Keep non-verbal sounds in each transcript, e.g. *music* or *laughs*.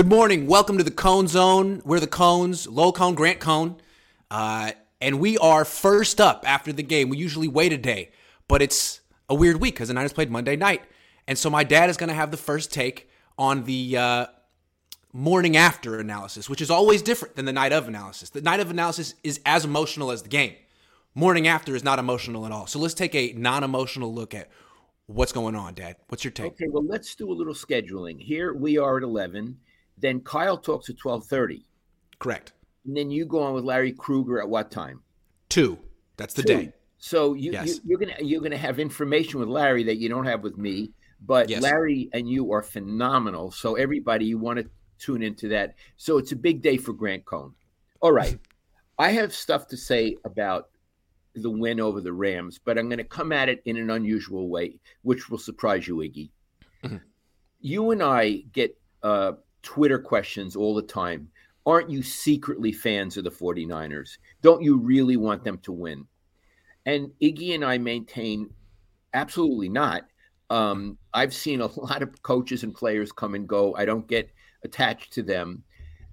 Good morning. Welcome to the Cohn Zohn. We're the Cohns, Lowell Cohn, Grant Cohn. Uh, and we are first up after the game. We usually wait a day, but it's a weird week because the Niners played Monday night. And so my dad is going to have the first take on the uh, morning after analysis, which is always different than the night of analysis. The night of analysis is as emotional as the game. Morning after is not emotional at all. So let's take a non emotional look at what's going on, Dad. What's your take? Okay, well, let's do a little scheduling. Here we are at 11. Then Kyle talks at 12:30. Correct. And then you go on with Larry Krueger at what time? Two. That's the Two. day. So you, Yes. you are gonna you're gonna have information with Larry that you don't have with me. But Yes. Larry and you are phenomenal. So everybody, you want to tune into that. So it's a big day for Grant Cohn. All right, *laughs* I have stuff to say about the win over the Rams, but I'm going to come at it in an unusual way, which will surprise you, Iggy. Mhm. You and I get uh, Twitter questions all the time. Aren't you secretly fans of the 49ers? Don't you really want them to win? And Iggy and I maintain absolutely not. Um, I've seen a *laughs* lot of coaches and players come and go. I don't get attached to them.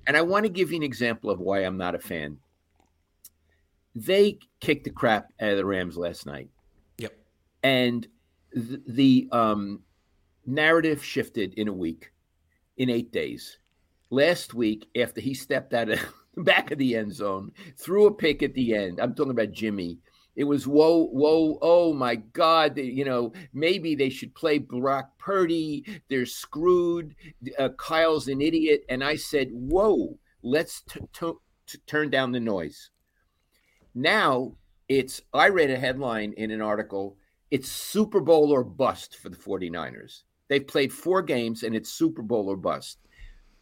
And I want to give you an example of why I'm not a fan. They kicked the crap out of the Rams last night. Yep. And th- the um, narrative shifted in a week, in eight days. Last week, after he stepped out of the *laughs* back of the end zone, threw a pick at the end. I'm talking about Jimmy. It was whoa, whoa, oh my God! You know, maybe they should play Brock Purdy. They're screwed. Uh, Kyle's an idiot. And I said, whoa, let's t- t- t- turn down the noise. Now it's, I read a headline in an article. It's Super Bowl or bust for the 49ers. They've played four games and it's Super Bowl or bust.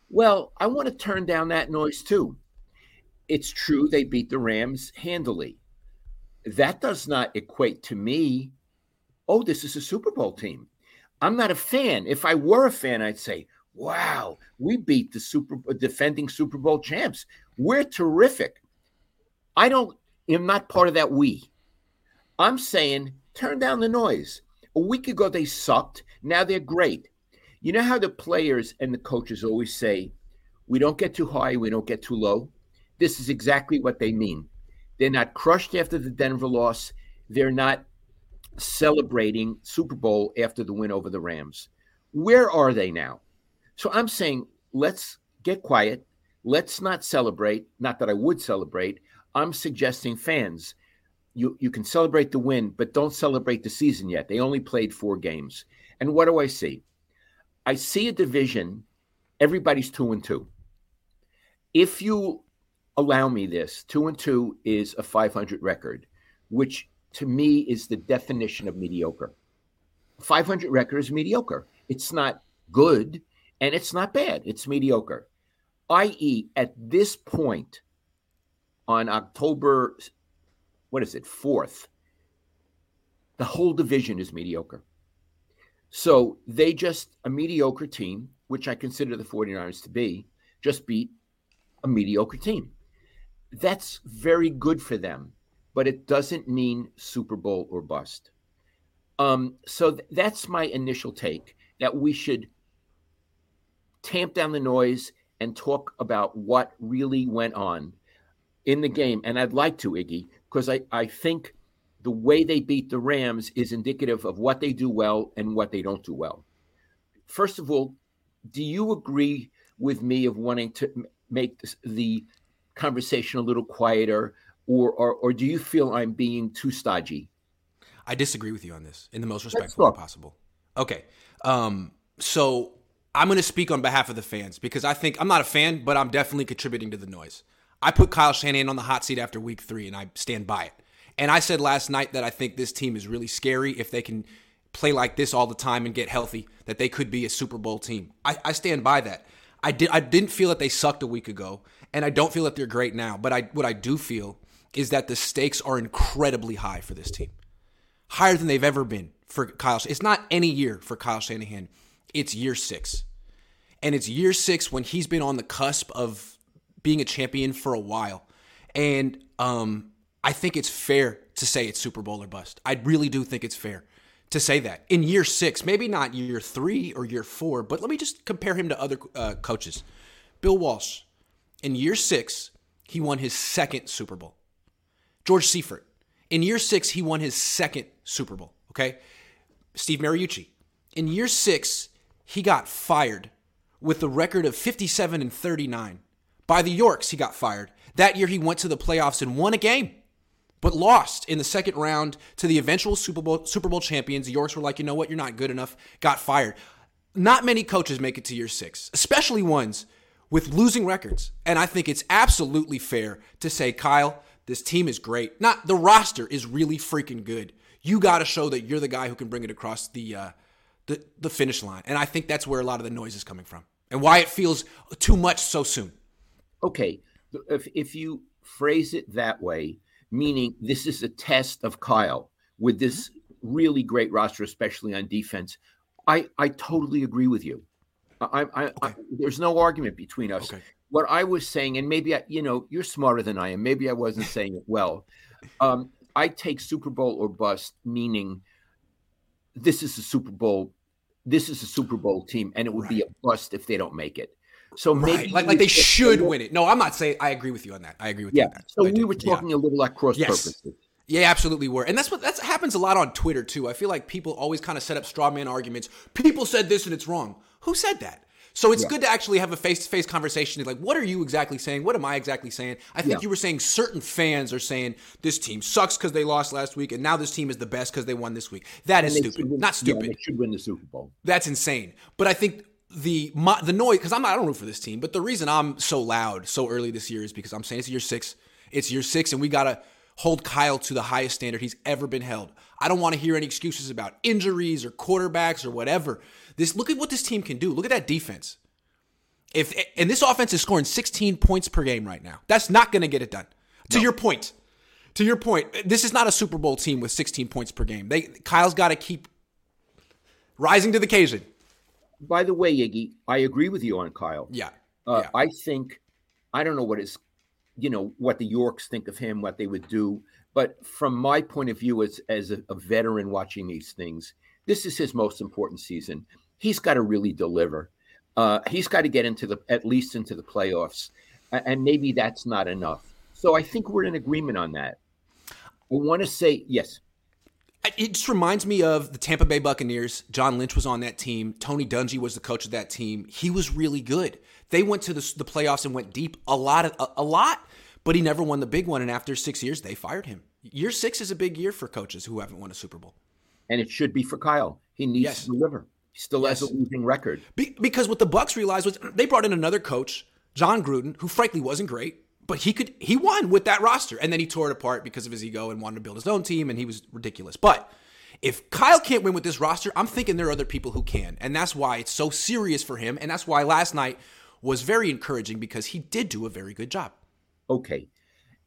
Well, I want to turn down that noise too. It's true they beat the Rams handily. That does not equate to me, oh, this is a Super Bowl team. I'm not a fan. If I were a fan, I'd say, wow, we beat the Super defending Super Bowl champs. We're terrific. I don't am not part of that we. I'm saying turn down the noise. A week ago they sucked. Now they're great. You know how the players and the coaches always say, we don't get too high, we don't get too low. This is exactly what they mean. They're not crushed after the Denver loss. They're not celebrating Super Bowl after the win over the Rams. Where are they now? So I'm saying let's get quiet. Let's not celebrate. Not that I would celebrate. I'm suggesting fans, you you can celebrate the win, but don't celebrate the season yet. They only played four games. And what do I see? I see a division. Everybody's two and two. If you allow me this, two and two is a 500 record, which to me is the definition of mediocre. 500 record is mediocre. It's not good and it's not bad. It's mediocre. I.e., at this point on October, what is it, 4th, the whole division is mediocre. So they just, a mediocre team, which I consider the 49ers to be, just beat a mediocre team. That's very good for them, but it doesn't mean Super Bowl or bust. Um, so th- that's my initial take that we should tamp down the noise and talk about what really went on in the game. And I'd like to, Iggy, because I, I think the way they beat the Rams is indicative of what they do well and what they don't do well. First of all, do you agree with me of wanting to make this, the conversation a little quieter, or, or or do you feel I'm being too stodgy? I disagree with you on this in the most respectful way possible. Okay. Um, so I'm going to speak on behalf of the fans because I think I'm not a fan, but I'm definitely contributing to the noise. I put Kyle Shanahan on the hot seat after week three, and I stand by it. And I said last night that I think this team is really scary if they can play like this all the time and get healthy, that they could be a Super Bowl team. I, I stand by that. I did. I didn't feel that they sucked a week ago, and I don't feel that they're great now. But I, what I do feel is that the stakes are incredibly high for this team higher than they've ever been for Kyle. It's not any year for Kyle Shanahan. It's year six. And it's year six when he's been on the cusp of being a champion for a while. And um, I think it's fair to say it's Super Bowl or bust. I really do think it's fair. to say that in year six, maybe not year three or year four, but let me just compare him to other uh, coaches. Bill Walsh, in year six, he won his second Super Bowl. George Seifert, in year six, he won his second Super Bowl. Okay. Steve Mariucci, in year six, he got fired with a record of 57 and 39. By the Yorks, he got fired. That year, he went to the playoffs and won a game but lost in the second round to the eventual Super Bowl Super Bowl champions. The Yorks were like, you know what, you're not good enough, got fired. Not many coaches make it to year six, especially ones with losing records. And I think it's absolutely fair to say, Kyle, this team is great. Not the roster is really freaking good. You got to show that you're the guy who can bring it across the uh, the the finish line. And I think that's where a lot of the noise is coming from, and why it feels too much so soon. Okay, if if you phrase it that way, meaning this is a test of Kyle with this really great roster, especially on defense. I, I totally agree with you. I, I, okay. I there's no argument between us. Okay. What I was saying, and maybe I, you know, you're smarter than I am. Maybe I wasn't saying it well. Um, I take Super Bowl or bust, meaning this is a Super Bowl. This is a Super Bowl team, and it would right. be a bust if they don't make it. So maybe right. like like they should win it. No, I'm not saying I agree with you on that. I agree with yeah. you. So we were talking yeah. a little like cross yes. purposes. Yeah, absolutely were. And that's what that happens a lot on Twitter too. I feel like people always kind of set up straw man arguments. People said this and it's wrong. Who said that? So it's yeah. good to actually have a face-to-face conversation. Like, what are you exactly saying? What am I exactly saying? I think yeah. you were saying certain fans are saying this team sucks because they lost last week, and now this team is the best because they won this week. That and is stupid. Win, Not stupid. Yeah, they should win the Super Bowl. That's insane. But I think the my, the noise because I'm not I don't root for this team, but the reason I'm so loud so early this year is because I'm saying it's year six. It's year six, and we gotta hold Kyle to the highest standard he's ever been held. I don't want to hear any excuses about injuries or quarterbacks or whatever. This look at what this team can do. Look at that defense. If and this offense is scoring 16 points per game right now. That's not going to get it done. To no. your point. To your point, this is not a Super Bowl team with 16 points per game. They Kyle's got to keep rising to the occasion by the way, Iggy, I agree with you on Kyle. Yeah. Uh, yeah. I think I don't know what is, you know, what the Yorks think of him, what they would do, but from my point of view as as a, a veteran watching these things, this is his most important season. He's got to really deliver. Uh, he's got to get into the at least into the playoffs, and maybe that's not enough. So I think we're in agreement on that. I want to say yes. It just reminds me of the Tampa Bay Buccaneers. John Lynch was on that team. Tony Dungy was the coach of that team. He was really good. They went to the, the playoffs and went deep a lot, of, a, a, lot, but he never won the big one. And after six years, they fired him. Year six is a big year for coaches who haven't won a Super Bowl. And it should be for Kyle. He needs yes. to deliver. He still yes. has a losing record. Be, because what the Bucks realized was they brought in another coach, Jon Gruden, who frankly wasn't great but he could he won with that roster and then he tore it apart because of his ego and wanted to build his own team and he was ridiculous but if Kyle can't win with this roster, I'm thinking there are other people who can. And that's why it's so serious for him. And that's why last night was very encouraging because he did do a very good job. Okay.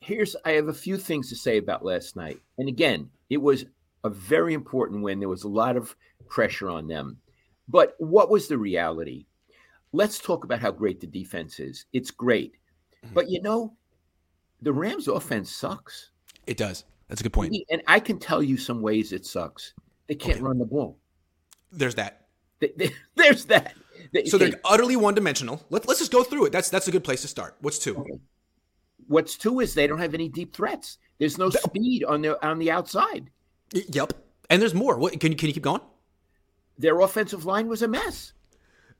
Here's, I have a few things to say about last night. And again, it was a very important win. There was a lot of pressure on them. But what was the reality? Let's talk about how great the defense is. It's great. *clears throat* But you know, the Rams offense sucks. It does. That's a good point. And I can tell you some ways it sucks. They can't okay. run the ball. There's that. They, they, *laughs* there's that. They, so they're utterly one dimensional. Let, let's just go through it. That's that's a good place to start. What's two? Okay. What's two is they don't have any deep threats. There's no speed on the on the outside. Yep. And there's more. What can you can you keep going? Their offensive line was a mess.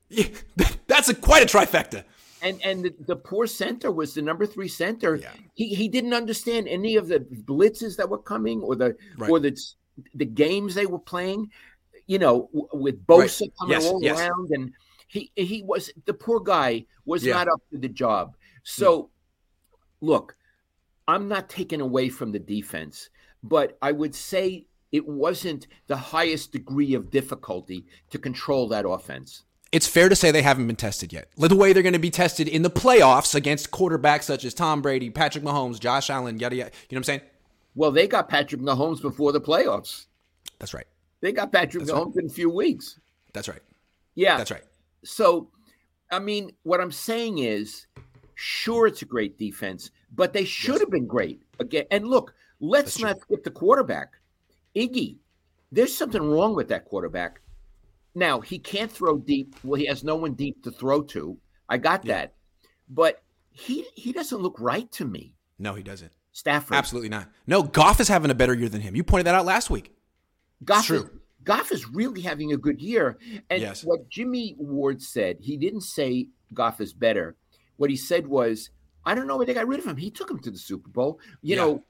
Yeah, *laughs* that's a quite a trifecta and and the, the, poor center was the number three center. Yeah. He he didn't understand any of the blitzes that were coming or the right. or the the games they were playing. You know, with Bosa right. coming yes. all yes. around, and he he was the poor guy was yeah. not up to the job. So, mm. look, I'm not taking away from the defense, but I would say it wasn't the highest degree of difficulty to control that offense it's fair to say they haven't been tested yet. The way they're going to be tested in the playoffs against quarterbacks such as Tom Brady, Patrick Mahomes, Josh Allen, yada yada. You know what I'm saying? Well, they got Patrick Mahomes before the playoffs. That's right. They got Patrick That's Mahomes right. in a few weeks. That's right. Yeah. That's right. So, I mean, what I'm saying is, sure, it's a great defense, but they should yes. have been great again. And look, let's That's not true. skip the quarterback. Iggy, there's something wrong with that quarterback. Now he can't throw deep. Well, he has no one deep to throw to. I got Yeah. that, but he he doesn't look right to me. No, he doesn't. Stafford, Absolutely not. No, Goff is having a better year than him. You pointed that out last week. Goff true. Is, Goff is really having a good year. And Yes. what Jimmy Ward said, he didn't say Goff is better. What he said was, I don't know why they got rid of him. He took him to the Super Bowl. You Yeah. know,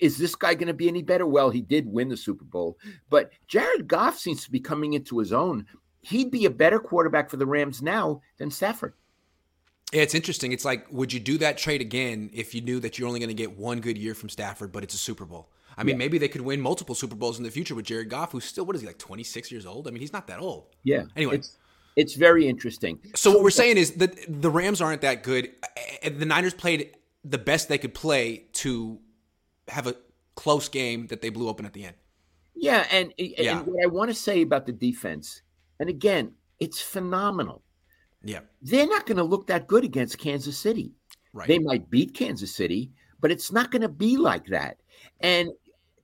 is this guy going to be any better? Well, he did win the Super Bowl, but Jared Goff seems to be coming into his own. He'd be a better quarterback for the Rams now than Stafford. Yeah, it's interesting. It's like, would you do that trade again if you knew that you're only going to get one good year from Stafford, but it's a Super Bowl? I mean, maybe they could win multiple Super Bowls in the future with Jared Goff, who's still, what is he, like 26 years old? I mean, he's not that old. Yeah. Anyway. it's it's very interesting. So what we're saying is that the Rams aren't that good. The Niners played the best they could play to have a close game that they blew open at the end. Yeah, and and Yeah. what I want to say about the defense, and again, it's phenomenal. Yeah, They're not going to look that good against Kansas City. right. They might beat Kansas City, but it's not going to be like that. And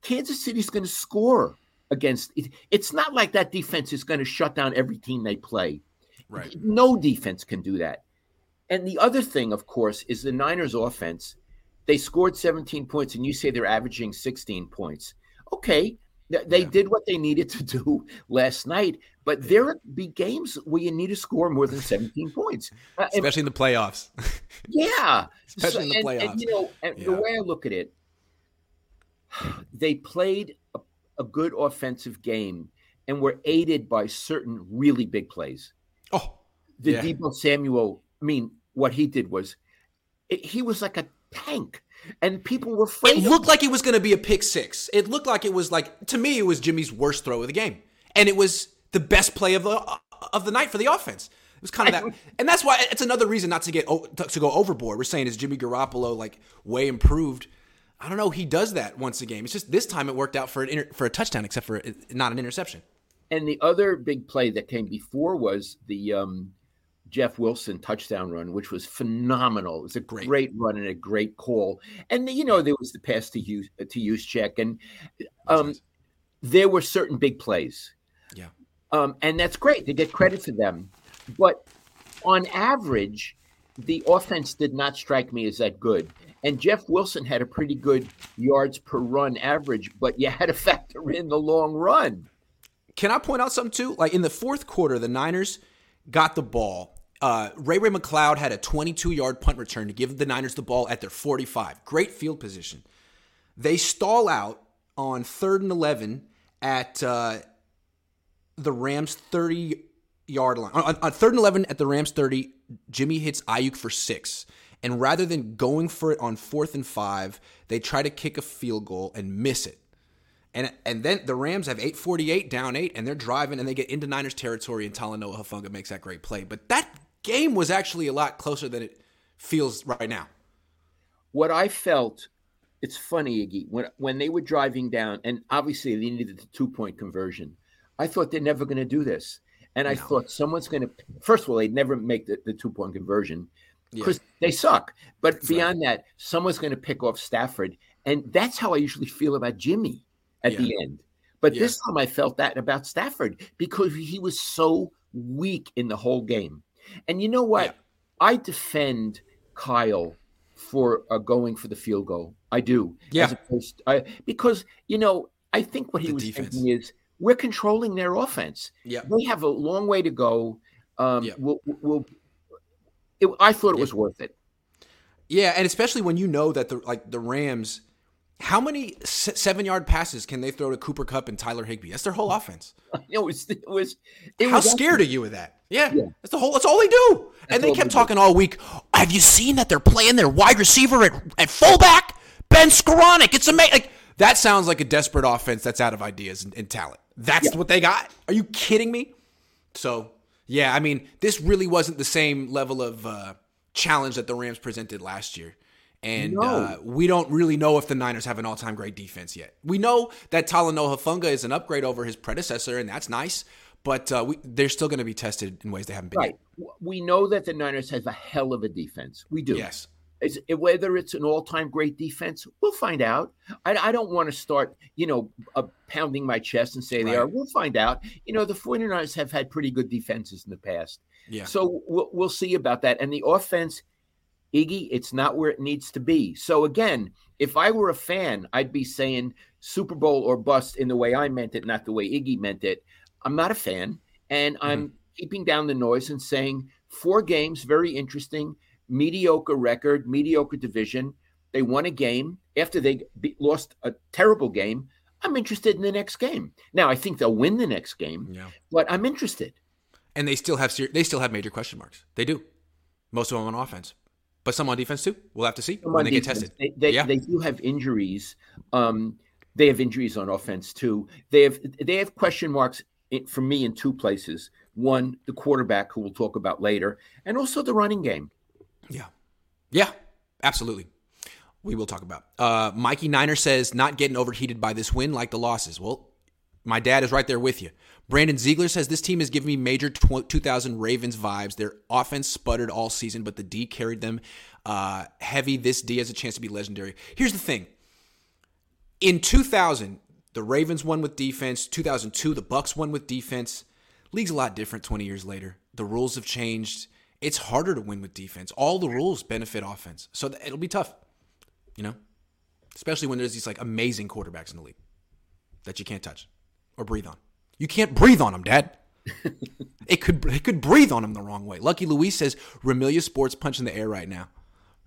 Kansas City's going to score against it. It's not like that defense is going to shut down every team they play. right. No defense can do that. And the other thing, of course, is the Niners offense. They scored 17 points, and you say they're averaging 16 points. Okay. They Yeah. did what they needed to do last night, but there be games where you need to score more than 17 points. Uh, and- Especially in the playoffs. *laughs* yeah. Especially in the and, playoffs. And, you know, and the way I look at it, *sighs* they played a, a good offensive game and were aided by certain really big plays. oh, The Yeah. Deebo Samuel, I mean, what he did was it, he was like a tank, and people were afraid. It looked like it was going to be a pick six. It looked like it was like to me it was Jimmy's worst throw of the game, and it was the best play of the of the night for the offense. It was kind of that, and that's why it's another reason not to get to go overboard. We're saying is Jimmy Garoppolo like way improved. I don't know. He does that once a game. It's just this time it worked out for an inter- for a touchdown, except for not an interception. And the other big play that came before was the um, Jeff Wilson touchdown run, which was phenomenal. It was a Great. great, run and a great call. And you know there was the pass to use to Juszczyk, and um, there were certain big plays. Yeah. um, and that's great. They get credit for them, but on average, the offense did not strike me as that good. And Jeff Wilson had a pretty good yards per run average, but you had to *laughs* factor in the long run. Can I point out something too? Like in the fourth quarter, the Niners got the ball. Uh, Ray Ray McCloud had a 22 yard punt return to give the Niners the ball at their 45. Great field position. They stall out on third and 11 at uh, the Rams 30 yard line. On, on third and 11 at the Rams 30, Jimmy hits Aiyuk for six. And rather than going for it on fourth and five, they try to kick a field goal and miss it. And and then the Rams have 848 down eight, and they're driving and they get into Niners territory, and Talanoa Hufanga makes that great play. But that game was actually a lot closer than it feels right now. What I felt, it's funny, Iggy, when when they were driving down, and obviously they needed the two point conversion. I thought they're never going to do this, and I thought someone's going to. First of all, they'd never make the, the two point conversion Yeah. because they suck. But right. beyond that, someone's going to pick off Stafford, and that's how I usually feel about Jimmy at the end. But Yeah. this time I felt that about Stafford because he was so weak in the whole game. And you know what? Yeah. I defend Kyle for uh, going for the field goal. I do. Yeah. Opposed I, because, you know, I think what he The was defense. thinking is we're controlling their offense. Yeah. They have a long way to go. Um, Yeah. we'll, we'll, it, I thought it Yeah. was worth it. Yeah, and especially when you know that the like the Rams, how many seven yard passes can they throw to Cooper Kupp and Tyler Higbee? That's their whole offense. *laughs* It was, it was, it How was scared are you of that? Yeah, Yeah. that's the whole. That's all they do. and they kept they do. talking all week. Have you seen that they're playing their wide receiver at, at fullback? Ben Skowronek. It's amazing. Like that sounds like a desperate offense that's out of ideas and, and talent. That's what they got. Are you kidding me? So yeah, I mean, this really wasn't the same level of uh, challenge that the Rams presented last year. And No. uh, we don't really know if the Niners have an all-time great defense yet. We know that Talanoa Funga is an upgrade over his predecessor, and that's nice. But uh, we, they're still going to be tested in ways they haven't been. right. We know that the Niners have a hell of a defense. We do. Yes. Is, whether it's an all-time great defense, we'll find out. I, I don't want to start, you know, uh, pounding my chest and say right. they are. We'll find out. You know, the 49ers have had pretty good defenses in the past. Yeah. So we'll, we'll see about that. And the offense, Iggy, it's not where it needs to be. So again, if I were a fan, I'd be saying Super Bowl or bust in the way I meant it, not the way Iggy meant it. I'm not a fan, and mm-hmm. I'm keeping down the noise and saying four games, very interesting, mediocre record, mediocre division. They won a game after they be- lost a terrible game. I'm interested in the next game. Now I think they'll win the next game, yeah. but I'm interested. And they still have ser- they still have major question marks. They do. Most of them on offense, but some on defense too. We'll have to see some when they defense. get tested. They, they, yeah. they do have injuries. Um, they have injuries on offense too. They have they have question marks in, for me in two places. One, the quarterback, who we'll talk about later, and also the running game. Yeah, yeah, absolutely. We will talk about. Uh, Mikey Niner says not getting overheated by this win like the losses. Well, my dad is right there with you. Brandon Ziegler says this team is giving me major 2000 Ravens vibes. Their offense sputtered all season, but the D carried them uh, heavy. This D has a chance to be legendary. Here's the thing: in 2000, the Ravens won with defense. 2002, the Bucks won with defense. League's a lot different 20 years later. The rules have changed. It's harder to win with defense. All the rules benefit offense, so it'll be tough. You know, especially when there's these like amazing quarterbacks in the league that you can't touch or breathe on. You can't breathe on them, Dad. *laughs* it could it could breathe on him the wrong way. Lucky Louise says Ramilia Sports punch in the air right now.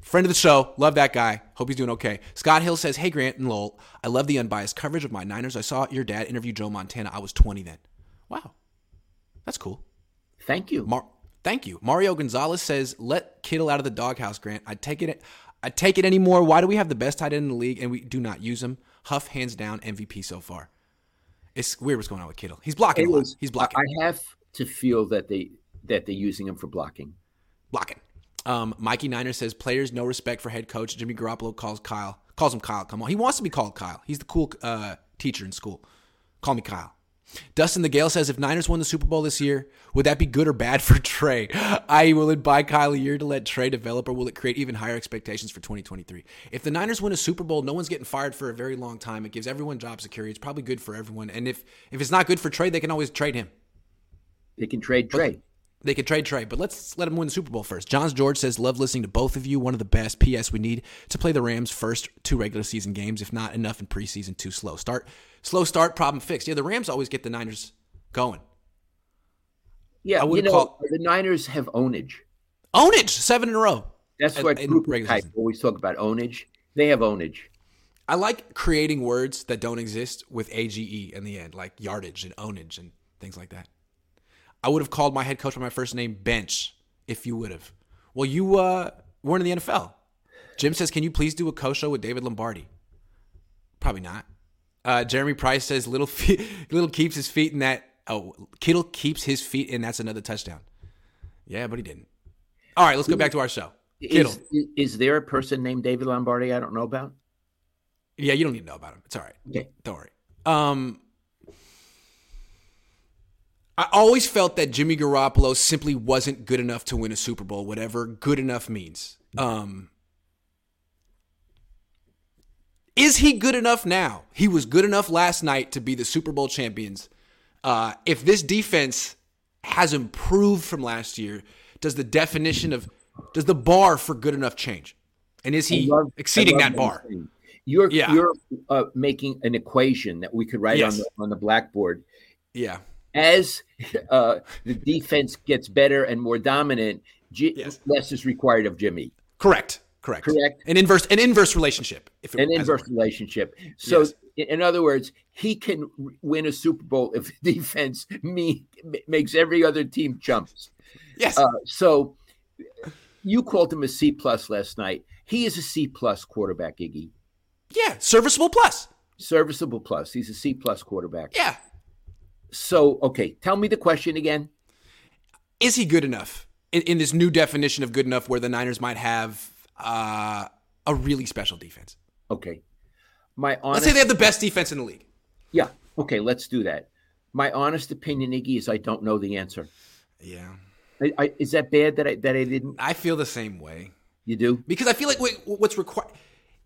Friend of the show, love that guy. Hope he's doing okay. Scott Hill says, "Hey Grant and Lowell, I love the unbiased coverage of my Niners. I saw your dad interview Joe Montana. I was 20 then. Wow, that's cool. Thank you. Mar- thank you. Mario Gonzalez says, "Let Kittle out of the doghouse, Grant. I take it. I take it anymore. Why do we have the best tight end in the league and we do not use him? Huff hands down MVP so far. It's weird what's going on with Kittle. He's blocking. Was, He's blocking. I have to feel that they that they're using him for blocking. Blocking. Um, Mikey Niner says players no respect for head coach. Jimmy Garoppolo calls Kyle calls him Kyle. Come on, he wants to be called Kyle. He's the cool uh, teacher in school. Call me Kyle. Dustin the Gale says if Niners won the Super Bowl this year, would that be good or bad *laughs* for Trey? I will it buy Kyle a year to let Trey develop, or will it create even higher expectations for 2023? If the Niners win a Super Bowl, no one's getting fired for a very long time. It gives everyone job security. It's probably good for everyone. And if if it's not good for Trey, they can always trade him. They can trade Trey. They could trade Trey, but let's let him win the Super Bowl first. Johns George says, Love listening to both of you. One of the best. P.S. We need to play the Rams first two regular season games. If not enough in preseason, too slow. Start slow start, problem fixed. Yeah, the Rams always get the Niners going. Yeah, I you know, call... the Niners have ownage. Ownage, seven in a row. That's what group type always talk about ownage. They have ownage. I like creating words that don't exist with age in the end, like yardage and ownage and things like that. I would have called my head coach by my first name, Bench, if you would have. Well, you uh, weren't in the NFL. Jim says, "Can you please do a co-show with David Lombardi?" Probably not. Uh, Jeremy Price says, "Little *laughs* feet, little keeps his feet in that." Oh, Kittle keeps his feet in. That's another touchdown. Yeah, but he didn't. All right, let's go back to our show. Kittle. Is, is there a person named David Lombardi I don't know about? Yeah, you don't need to know about him. It's all right. Okay, don't worry. Um, I always felt that Jimmy Garoppolo simply wasn't good enough to win a Super Bowl, whatever good enough means. Um, is he good enough now? He was good enough last night to be the Super Bowl champions. Uh, if this defense has improved from last year, does the definition of does the bar for good enough change? And is he love, exceeding that bar? You're yeah. you're uh, making an equation that we could write yes. on the on the blackboard. Yeah as uh, the defense gets better and more dominant, G- yes. less is required of Jimmy. Correct. Correct. Correct. An inverse, an inverse relationship. If it, an inverse relationship. So, yes. in other words, he can win a Super Bowl if the *laughs* defense me, makes every other team jumps. Yes. Uh, so, you called him a C plus last night. He is a C plus quarterback, Iggy. Yeah, serviceable plus. Serviceable plus. He's a C plus quarterback. Yeah, so, okay, tell me the question again. Is he good enough in, in this new definition of good enough where the Niners might have uh, a really special defense? Okay. My honest, Let's say they have the best defense in the league. Yeah. Okay, let's do that. My honest opinion, Iggy, is I don't know the answer. Yeah. I, I, is that bad that I that I didn't? I feel the same way. You do? Because I feel like wait, what's required.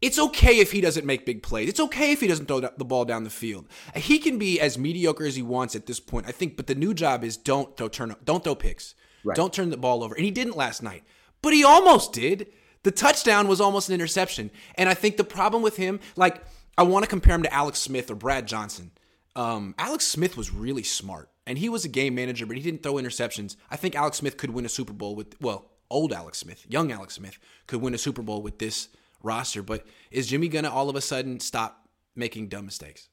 It's okay if he doesn't make big plays. It's okay if he doesn't throw the ball down the field. He can be as mediocre as he wants at this point, I think. But the new job is don't throw turn don't throw picks. Right. Don't turn the ball over. And he didn't last night, but he almost did. The touchdown was almost an interception. And I think the problem with him, like I want to compare him to Alex Smith or Brad Johnson. Um, Alex Smith was really smart, and he was a game manager, but he didn't throw interceptions. I think Alex Smith could win a Super Bowl with well, old Alex Smith, young Alex Smith could win a Super Bowl with this roster. But is Jimmy gonna all of a sudden stop making dumb mistakes?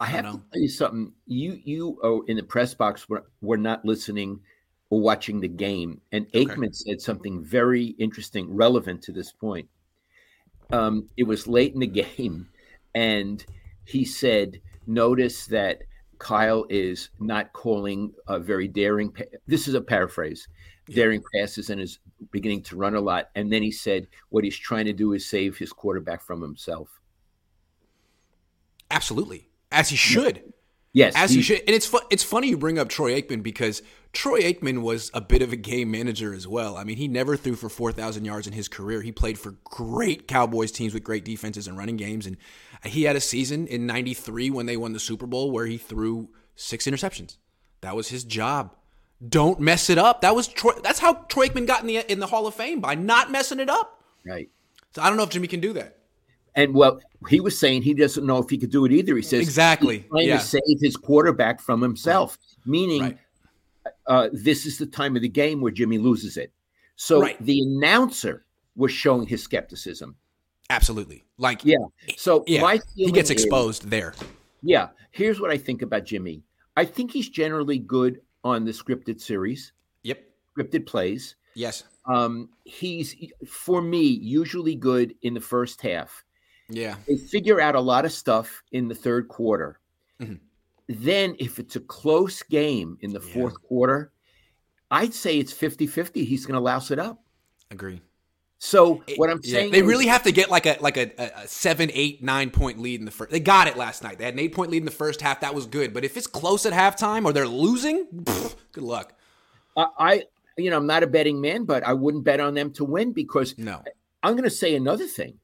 I, I have know. to tell you something. You you oh, in the press box were, were not listening or watching the game, and Aikman okay. said something very interesting, relevant to this point. Um, it was late in the game, and he said, "Notice that." Kyle is not calling a very daring. This is a paraphrase daring passes and is beginning to run a lot. And then he said what he's trying to do is save his quarterback from himself. Absolutely, as he should. Yes, as he, he should. And it's fu- it's funny you bring up Troy Aikman because Troy Aikman was a bit of a game manager as well. I mean, he never threw for four thousand yards in his career. He played for great Cowboys teams with great defenses and running games, and he had a season in '93 when they won the Super Bowl where he threw six interceptions. That was his job. Don't mess it up. That was Troy, that's how Troy Aikman got in the in the Hall of Fame by not messing it up. Right. So I don't know if Jimmy can do that. And well, he was saying he doesn't know if he could do it either. He says exactly trying yeah. to save his quarterback from himself, right. meaning right. Uh, this is the time of the game where Jimmy loses it. So right. the announcer was showing his skepticism. Absolutely. Like yeah. So yeah, he gets exposed is, there. Yeah. Here's what I think about Jimmy. I think he's generally good on the scripted series. Yep. Scripted plays. Yes. Um, he's for me usually good in the first half. Yeah. They figure out a lot of stuff in the third quarter. Mm-hmm. Then if it's a close game in the fourth yeah. quarter, I'd say it's 50-50. He's going to louse it up. Agree. So what I'm saying, they is, really have to get like a like a, a, seven, eight, nine point lead in the first. They got it last night. They had an eight point lead in the first half. That was good. But if it's close at halftime or they're losing, pff, good luck. I, I, you know, I'm not a betting man, but I wouldn't bet on them to win because no. I'm going to say another thing.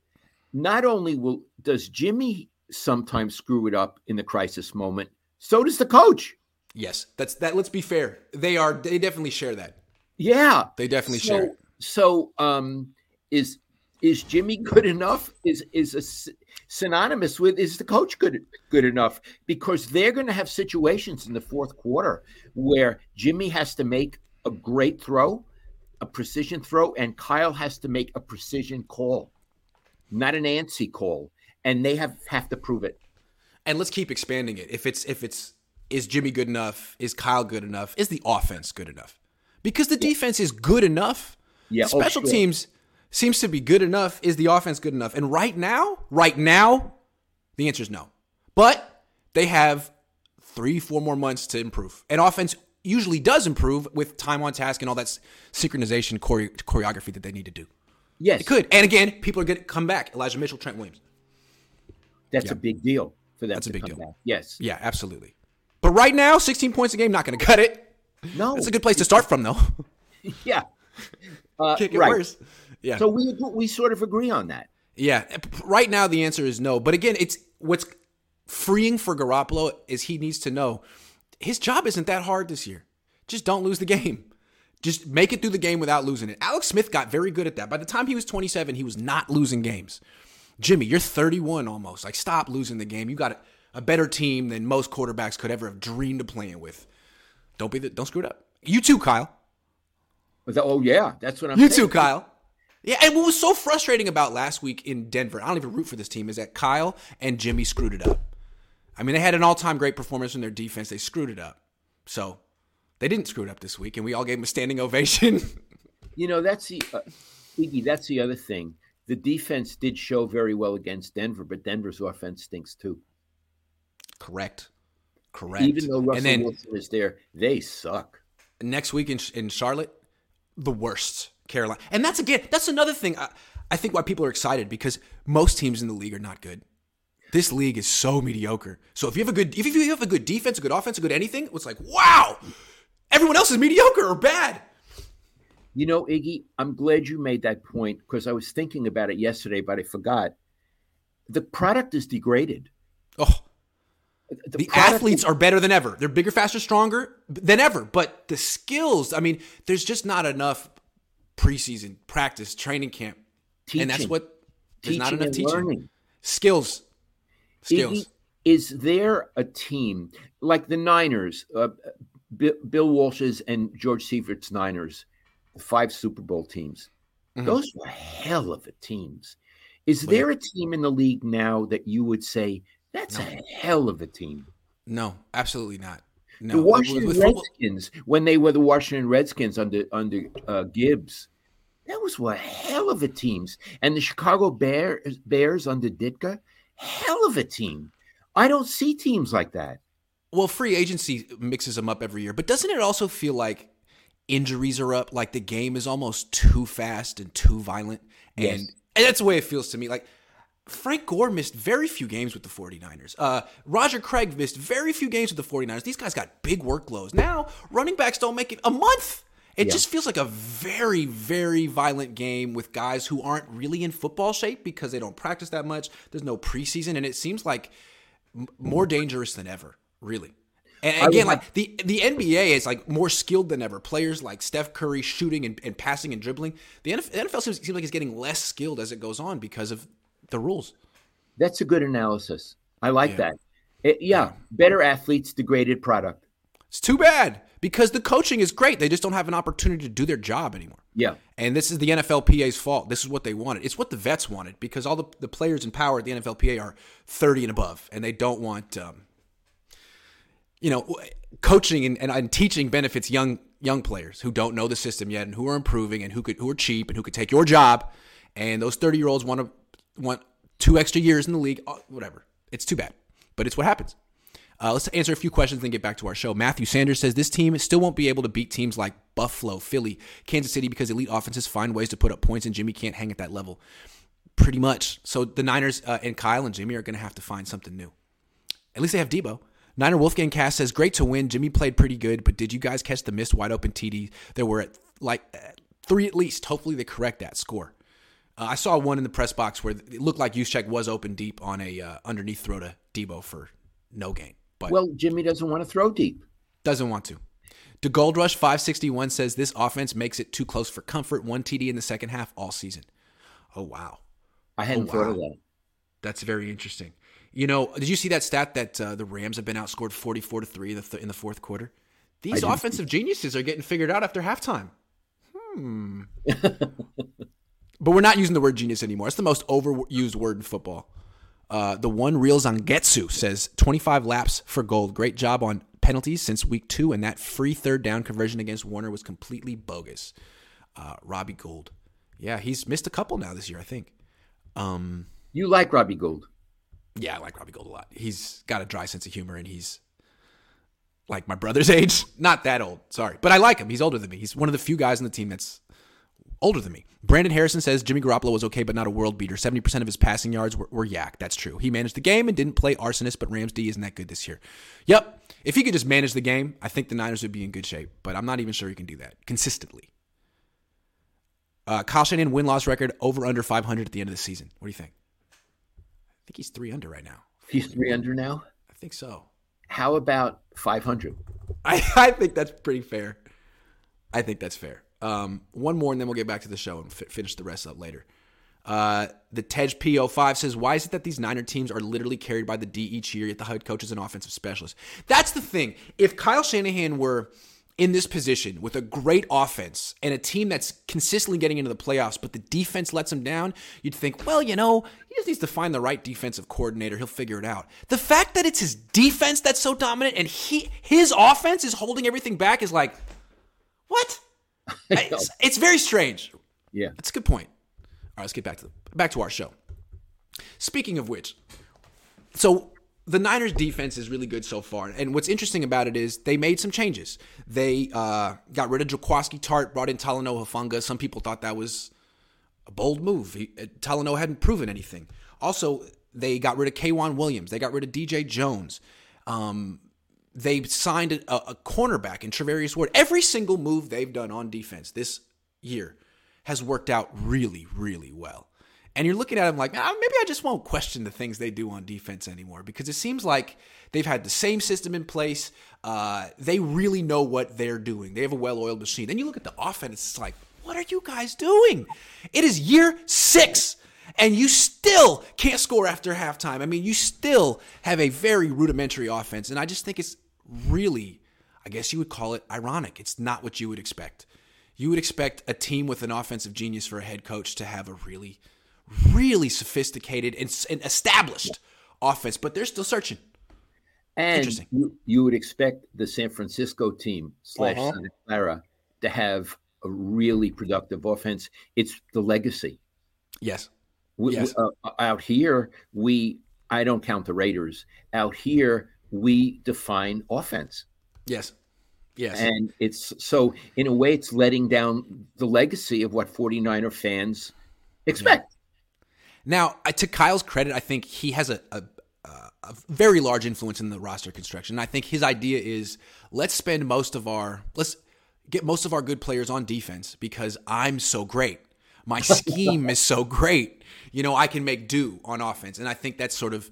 Not only will does Jimmy sometimes screw it up in the crisis moment, so does the coach. Yes, that's that. Let's be fair. They are. They definitely share that. Yeah, they definitely so, share. So, um, is is Jimmy good enough? Is is a, synonymous with is the coach good good enough? Because they're going to have situations in the fourth quarter where Jimmy has to make a great throw, a precision throw, and Kyle has to make a precision call, not an antsy call, and they have have to prove it. And let's keep expanding it. If it's if it's is Jimmy good enough? Is Kyle good enough? Is the offense good enough? Because the defense is good enough. Yeah, oh, special oh, sure. teams seems to be good enough. Is the offense good enough? And right now, right now, the answer is no. But they have three, four more months to improve. And offense usually does improve with time on task and all that synchronization chore- choreography that they need to do. Yes. It could. And again, people are going to come back. Elijah Mitchell, Trent Williams. That's yeah. a big deal for them. That's a big deal. Back. Yes. Yeah, absolutely. But right now, 16 points a game, not going *laughs* to cut it. No. It's a good place to start from, though. *laughs* yeah. Uh, Kick it right. worse. Yeah. So we we sort of agree on that. Yeah. Right now the answer is no. But again, it's what's freeing for Garoppolo is he needs to know his job isn't that hard this year. Just don't lose the game. Just make it through the game without losing it. Alex Smith got very good at that. By the time he was 27, he was not losing games. Jimmy, you're 31 almost. Like stop losing the game. You got a better team than most quarterbacks could ever have dreamed of playing with. Don't be the, don't screw it up. You too, Kyle. Oh yeah, that's what I'm. You saying. too, Kyle. Yeah, and what was so frustrating about last week in Denver, I don't even root for this team, is that Kyle and Jimmy screwed it up. I mean, they had an all-time great performance in their defense. They screwed it up. So they didn't screw it up this week, and we all gave them a standing ovation. *laughs* you know, that's the uh, Iggy. That's the other thing. The defense did show very well against Denver, but Denver's offense stinks too. Correct. Correct. Even though Russell then, Wilson is there, they suck. Next week in, in Charlotte, the worst Carolina. And that's again, that's another thing. I, I think why people are excited because most teams in the league are not good. This league is so mediocre. So if you have a good, if you have a good defense, a good offense, a good anything, it's like wow, everyone else is mediocre or bad. You know, Iggy, I'm glad you made that point because I was thinking about it yesterday, but I forgot. The product is degraded. Oh, the, the athletes is- are better than ever. They're bigger, faster, stronger than ever. But the skills, I mean, there's just not enough preseason practice, training camp, teaching. and that's what there's not enough teaching. Learning. Skills, skills. Is there a team like the Niners, uh, Bill Walsh's and George Seifert's Niners? five Super Bowl teams. Mm-hmm. Those were hell of a teams. Is there a team in the league now that you would say that's no. a hell of a team? No, absolutely not. No. The Washington with, with Redskins, when they were the Washington Redskins under under uh, Gibbs, that was one hell of a teams. And the Chicago Bears Bears under Ditka, hell of a team. I don't see teams like that. Well, free agency mixes them up every year, but doesn't it also feel like injuries are up. Like the game is almost too fast and too violent. And, yes. and that's the way it feels to me. Like Frank Gore missed very few games with the 49ers. Uh, Roger Craig missed very few games with the 49ers. These guys got big workloads. Now, running backs don't make it a month. It yeah. just feels like a very, very violent game with guys who aren't really in football shape because they don't practice that much. There's no preseason, and it seems like more dangerous than ever, really. And again, like the the NBA is like more skilled than ever. Players like Steph Curry shooting and, and passing and dribbling. The NFL, the NFL seems, seems like it's getting less skilled as it goes on because of the rules. That's a good analysis. I like yeah. that. It, yeah, yeah, better athletes, degraded product. It's too bad because the coaching is great. They just don't have an opportunity to do their job anymore. Yeah. And this is the NFLPA's fault. This is what they wanted. It's what the vets wanted because all the, the players in power at the NFLPA are 30 and above, and they don't want um, you know, coaching and, and, and, teaching benefits young young players who don't know the system yet and who are improving and who could who are cheap and who could take your job. And those thirty year olds want to want two extra years in the league. Uh, whatever. It's too bad, but it's what happens. Uh, let's answer a few questions, then get back to our show. Matthew Sanders says this team still won't be able to beat teams like Buffalo, Philly, Kansas City because elite offenses find ways to put up points, and Jimmy can't hang at that level. Pretty much. So the Niners uh, and Kyle and Jimmy are going to have to find something new. At least they have Deebo. Niner Wolfgang Cast says, Great to win. Jimmy played pretty good, but did you guys catch the missed wide open TD? There were at like three at least. Hopefully they correct that score. Uh, I saw one in the press box where it looked like Juszczyk was open deep on a uh, underneath throw to Deebo for no gain. But well, Jimmy doesn't want to throw deep. Doesn't want to. The Gold Rush 561 says this offense makes it too close for comfort. One TD in the second half all season. Oh wow. I hadn't oh, wow. thought of that. That's very interesting. You know, did you see that stat that uh, the Rams have been outscored 44 to 3 in the fourth quarter? These offensive geniuses are getting figured out after halftime. Hmm. *laughs* but we're not using the word genius anymore. It's the most overused word in football. Uh, the one real Zangetsu says 25 laps for gold. Great job on penalties since week two, and that free third down conversion against Warner was completely bogus. Uh, Robbie Gould. Yeah, he's missed a couple now this year, I think. Um, you like Robbie Gould? yeah, I like Robbie Gould a lot. He's got a dry sense of humor and he's like my brother's *laughs* age. Not that old, sorry. But I like him. He's older than me. He's one of the few guys on the team that's older than me. Brandon Harrison says Jimmy Garoppolo was okay, but not a world beater. 70% of his passing yards were, were YAC. That's true. He managed the game and didn't play arsonist, but Rams D isn't that good this year. Yep. If he could just manage the game, I think the Niners would be in good shape, but I'm not even sure he can do that consistently. Uh, Kyle Shanahan win loss record over under 500 at the end of the season. What do you think? I think he's three under right now. He's three under now. I think so. How about five hundred? I, *laughs* I think that's pretty fair. I think that's fair. Um, one more, and then we'll get back to the show and f- finish the rest up later. Uh, the Tej P05 says, Why is it that these Niner teams are literally carried by the D each year, yet the head coach is an offensive specialist? That's the thing. If Kyle Shanahan were in this position with a great offense and a team that's consistently getting into the playoffs, but the defense lets him down, you'd think, well, you know, he just needs to find the right defensive coordinator. He'll figure it out. The fact that it's his defense that's so dominant and he his offense is holding everything back is like, what? *laughs* it's, it's, very strange. Yeah, that's a good point. All right, let's get back to the, back to our show. Speaking of which, so the Niners defense is really good so far. And what's interesting about it is they made some changes. They uh, got rid of Jaquiski Tartt, brought in Talanoa Hufanga. Some people thought that was a bold move. He, uh, Talanoa hadn't proven anything. Also, they got rid of K'Waun Williams. They got rid of DJ Jones. Um, they signed a, a cornerback in Charvarius Ward. Every single move they've done on defense this year has worked out really, really well. And you're looking at them like, ah, maybe I just won't question the things they do on defense anymore because it seems like they've had the same system in place. Uh, they really know what they're doing. They have a well-oiled machine. Then you look at the offense; it's like, what are you guys doing? It is year six, and you still can't score after halftime. I mean, you still have a very rudimentary offense, and I just think it's really, I guess you would call it ironic. It's not what you would expect. You would expect a team with an offensive genius for a head coach to have a really really sophisticated and, and established offense, but they're still searching. And you, you would expect the San Francisco team slash uh-huh. Santa Clara to have a really productive offense. It's the legacy. Yes. We, yes. Uh, out here, we I don't count the Raiders. Out here, we define offense. Yes. Yes. And it's so in a way it's letting down the legacy of what 49er fans expect. Now, to Kyle's credit, I think he has a, a, a very large influence in the roster construction. I think his idea is let's spend most of our let's get most of our good players on defense because I'm so great. My scheme is so great. You know, I can make do on offense, and I think that's sort of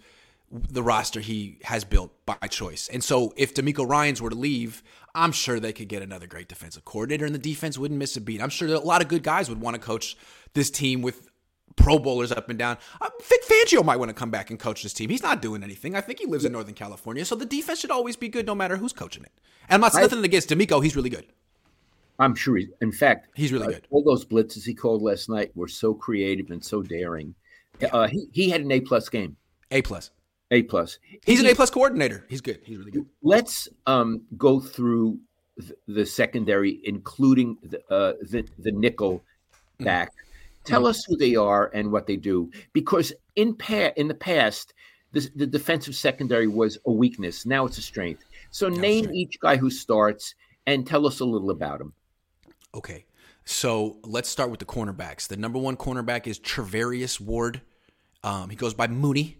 the roster he has built by choice. And so, if DeMeco Ryans were to leave, I'm sure they could get another great defensive coordinator, and the defense wouldn't miss a beat. I'm sure a lot of good guys would want to coach this team with Pro Bowlers up and down. Vic Fangio might want to come back and coach this team. He's not doing anything. I think he lives in Northern California, so the defense should always be good no matter who's coaching it. And I'm not I, nothing against DeMeco. He's really good. I'm sure. He, in fact, he's really uh, good. All those blitzes he called last night were so creative and so daring. Yeah. Uh, he he had an A plus game. A plus. A plus. He's he, an A plus coordinator. He's good. He's really good. Let's um, go through the, the secondary, including the uh, the, the nickel mm. back. Mm-hmm Tell us who they are and what they do, because in pa- in the past, the, the defensive secondary was a weakness. Now it's a strength. So name right. each guy who starts and tell us a little about him. Okay, so let's start with the cornerbacks. The number one cornerback is Charvarius Ward. Um, he goes by Mooney,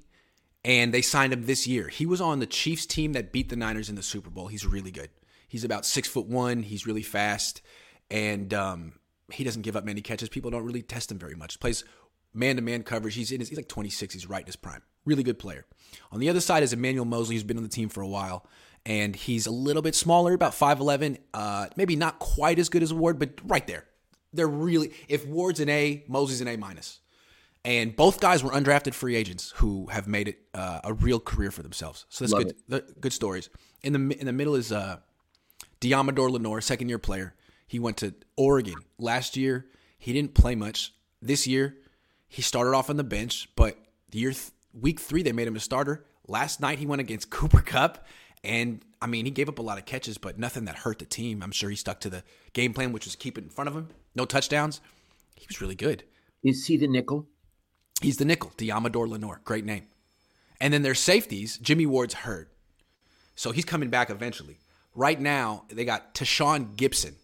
and they signed him this year. He was on the Chiefs team that beat the Niners in the Super Bowl. He's really good. He's about six foot one. He's really fast, and um, he doesn't give up many catches. People don't really test him very much. Plays man to man coverage. He's in his, he's like 26. He's right in his prime. Really good player. On the other side is Emmanuel Moseley, who's been on the team for a while, and he's a little bit smaller, about 5'11. Uh, maybe not quite as good as Ward, but right there. They're really if Ward's an A, Moseley's an A minus. And both guys were undrafted free agents who have made it uh, a real career for themselves. So that's Love good. Good stories. In the in the middle is uh, Deommodore Lenoir, second year player. He went to Oregon last year. He didn't play much. This year, he started off on the bench, but the year th- week three they made him a starter. Last night he went against *laughs* Cooper Kupp, and I mean he gave up a lot of catches, but nothing that hurt the team. I'm sure he stuck to the game plan, which was keep it in front of him, no touchdowns. He was really good. Is he the nickel? He's the nickel. Deommodore Lenoir, great name. And then their safeties. Jimmy Ward's hurt, so he's coming back eventually. Right now they got Tashaun Gipson,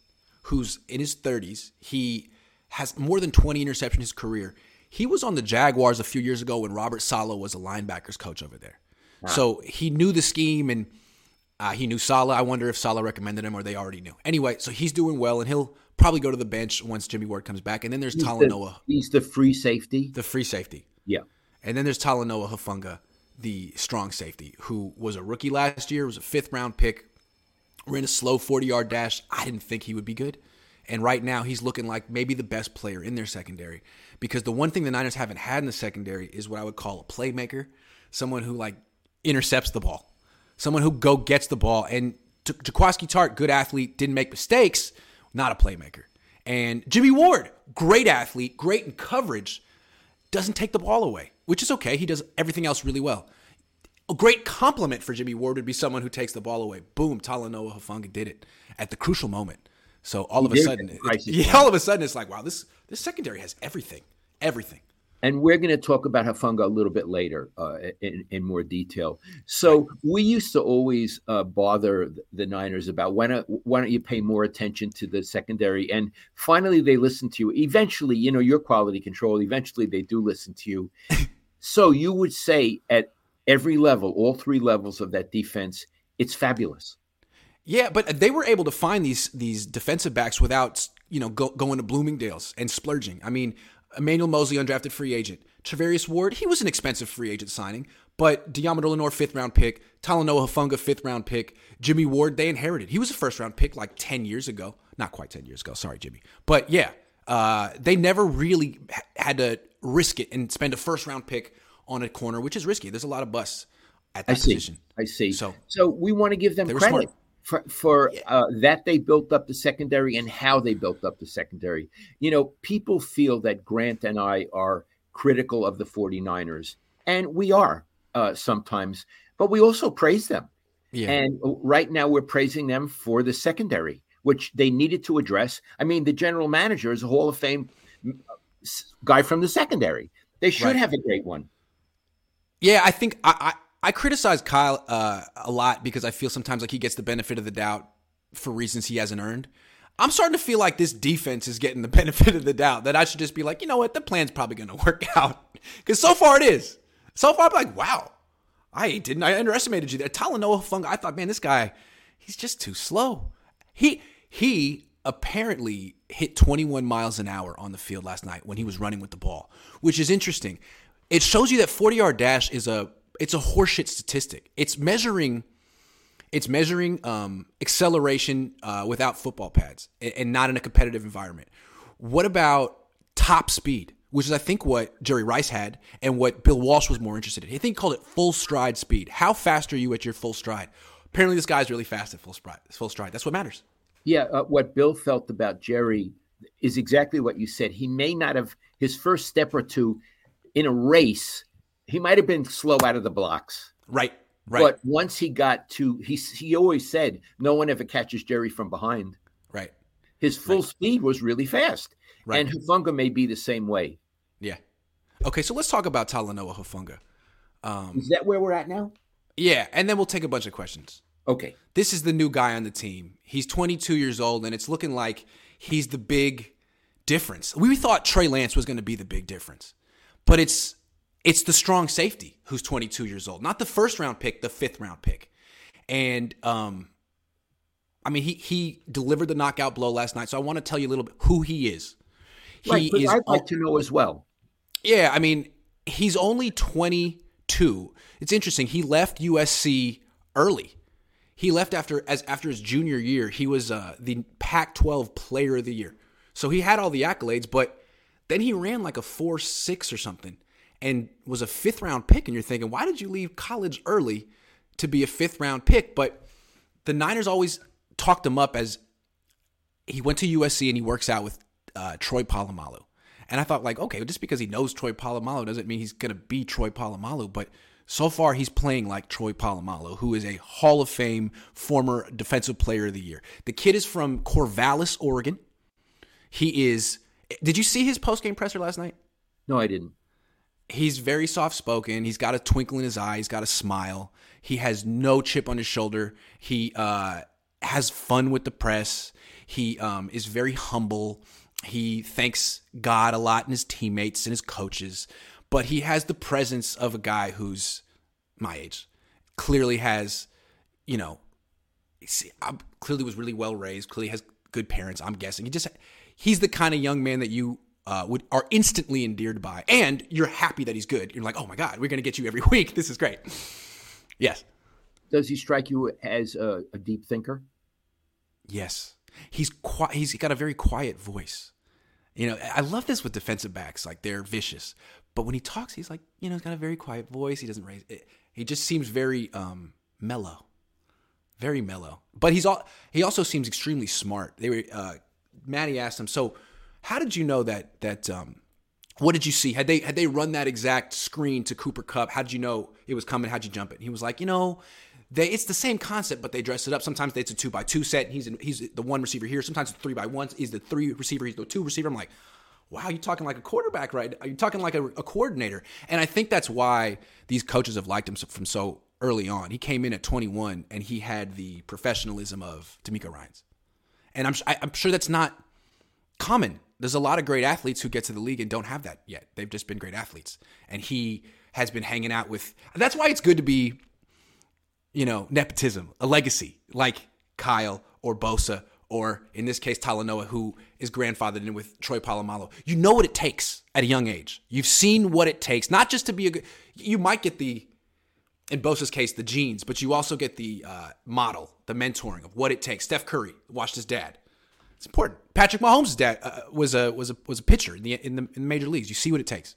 who's in his 30s. He has more than 20 interceptions in his career. He was on the Jaguars a few years ago when Robert Saleh was a linebackers coach over there. Wow. So he knew the scheme and uh, he knew Saleh. I wonder if Saleh recommended him or they already knew. Anyway, so he's doing well and he'll probably go to the bench once Jimmy Ward comes back. And then there's he's Talanoa. The, he's the free safety. The free safety. Yeah. And then there's Talanoa Hufanga, the strong safety, who was a rookie last year, was a fifth round pick, ran a slow 40 yard dash. I didn't think he would be good. And right now, he's looking like maybe the best player in their secondary. Because the one thing the Niners haven't had in the secondary is what I would call a playmaker, someone who like intercepts the ball, someone who go gets the ball. And Jaquiski Tartt, good athlete, didn't make mistakes, not a playmaker. And Jimmy Ward, great athlete, great in coverage, doesn't take the ball away, which is okay. He does everything else really well a great compliment for Jimmy Ward would be someone who takes the ball away. Boom, Talanoa Hufanga did it at the crucial moment. So all he of a sudden, it, *laughs* yeah, all of a sudden, it's like, wow, this this secondary has everything, everything. And we're going to talk about Hufanga a little bit later uh, in, in more detail. So we used to always uh, bother the Niners about when why don't you pay more attention to the secondary? And finally, they listen to you. Eventually, you know your quality control. Eventually, they do listen to you. *laughs* so you would say at every level, all three levels of that defense, it's fabulous. Yeah, but they were able to find these these defensive backs without you know, go, going to Bloomingdale's and splurging. I mean, Emmanuel Moseley, undrafted free agent. Charvarius Ward, he was an expensive free agent signing, but Deommodore Lenoir, fifth round pick. Talanoa Hufanga, fifth round pick. Jimmy Ward, they inherited. He was a first round pick like 10 years ago. Not quite 10 years ago. Sorry, Jimmy. But yeah, uh, they never really had to risk it and spend a first round pick on a corner, which is risky. There's a lot of busts at that I see. position. I see. So, so we want to give them credit smart. For, for uh, that they built up the secondary and how they built up the secondary. You know, people feel that Grant and I are critical of the 49ers, and we are uh, sometimes, but we also praise them. yeah. And right now, we're praising them for the secondary, which they needed to address. I mean, the general manager is a Hall of Fame mm, guy from the secondary. They should Right. have a great one. Yeah, I think I, I, criticize Kyle uh, a lot because I feel sometimes like he gets the benefit of the doubt for reasons he hasn't earned. I'm starting to feel like this defense is getting the *laughs* benefit of the doubt. That I should just be like, you know what, the plan's probably going *laughs* to work out because so far it is. So far, I'm like, wow, I didn't. I underestimated you there. Talanoa Hufanga, I thought, man, this guy, he's just too slow. He he apparently hit 21 miles an hour on the field last night when he was running with the ball, which is interesting. It shows you that 40 yard dash is a it's a horseshit statistic. It's measuring it's measuring um, acceleration uh, without football pads and, not in a competitive environment. What about top speed, which is I think what Jerry Rice had and what Bill Walsh was more interested in. I think he called it full stride speed. How fast are you at your full stride? Apparently, this guy's really fast at full stride. Full stride. That's what matters. Yeah, uh, what Bill felt about Jerry is exactly what you said. He may not have his first step or two in a race. He might have been slow out of the blocks, Right. Right. but once he got to, he he always said no one ever catches Jerry from behind. right. His full speed was really fast, Right. and Hufanga may be the same way. Yeah. Okay, so let's talk about Talanoa Hufanga. Um, Is that where we're at now? yeah, and then we'll take a bunch of questions. Okay, this is the new guy on the team. He's 22 years old, and it's looking like he's the big difference. We thought Trey Lance was going to be the big difference, but it's it's the strong safety who's 22 years old, not the first round pick, the fifth round pick. And um, I mean, he he delivered the knockout blow last night. So I want to tell you a little bit who he is. He right. is I'd like to know as well. yeah, I mean, he's only 22. It's interesting. He left USC early. He left after as after his junior year. He was uh, the Pac-12 Player of the Year. So he had all the accolades, but then he ran like a four six or something, and was a fifth round pick. And you're thinking, why did you leave college early to be a fifth round pick? But the Niners always talked him up as he went to USC and he works out with uh, Troy Polamalu. And I thought, like, okay, just because he knows Troy Polamalu doesn't mean he's going to be Troy Polamalu. But so far, he's playing like Troy Polamalu, who is a Hall of Fame former Defensive Player of the Year. The kid is from Corvallis, Oregon. He is. Did you see his post game presser last night? No, I didn't. He's very soft spoken. He's got a twinkle in his eye. He's got a smile. He has no chip on his shoulder. He uh, has fun with the press. He um, is very humble. He thanks God a lot and his teammates and his coaches. But he has the presence of a guy who's my age. Clearly has, you know, see, clearly was really well raised. Clearly has good parents. I'm guessing he just he's the kind of young man that you uh, would are instantly endeared by, and you're happy that he's good. You're like, oh my god, we're gonna get you every *laughs* week. This is great. Yes, Does he strike you as a, a deep thinker? yes. He's qui- He's got a very quiet voice. You know, I love this with defensive backs. Like they're vicious, but when he talks, he's like, you know, he's got a very quiet voice. He doesn't raise. It. He just seems very um, mellow. very mellow. But he's all he also seems extremely smart. They were uh, Maddie asked him, so how did you know that that um, what did you see? Had they had they run that exact screen to Cooper Kupp? How did you know it was coming? How'd you jump it? He was like, you know, they it's the same concept, but they dress it up. Sometimes it's a two by two set. And he's in, he's the one receiver here. Sometimes it's three by one. He's the three receiver. He's the two receiver. I'm like, wow, you're talking like a quarterback, right? Are you talking like a, a coordinator? And I think that's why these coaches have liked him from so early on. He came in at 21 and he had the professionalism of DeMeco Ryans', and I'm I- I'm sure that's not common. There's a lot of great athletes who get to the league and don't have that yet. They've just been great athletes. And he has been hanging out with that's why it's good to be, you know, nepotism, a legacy like Kyle or Bosa or in this case, Talanoa, who is grandfathered in with Troy Polamalu. You know what it takes at a young age. You've seen what it takes, not just to be a good. You might get the, in Bosa's case, the genes, but you also get the uh, model, the mentoring of what it takes. Steph Curry watched his dad. It's important. Patrick Mahomes' dad uh, was a was a was a pitcher in the in the in the major leagues. You see what it takes.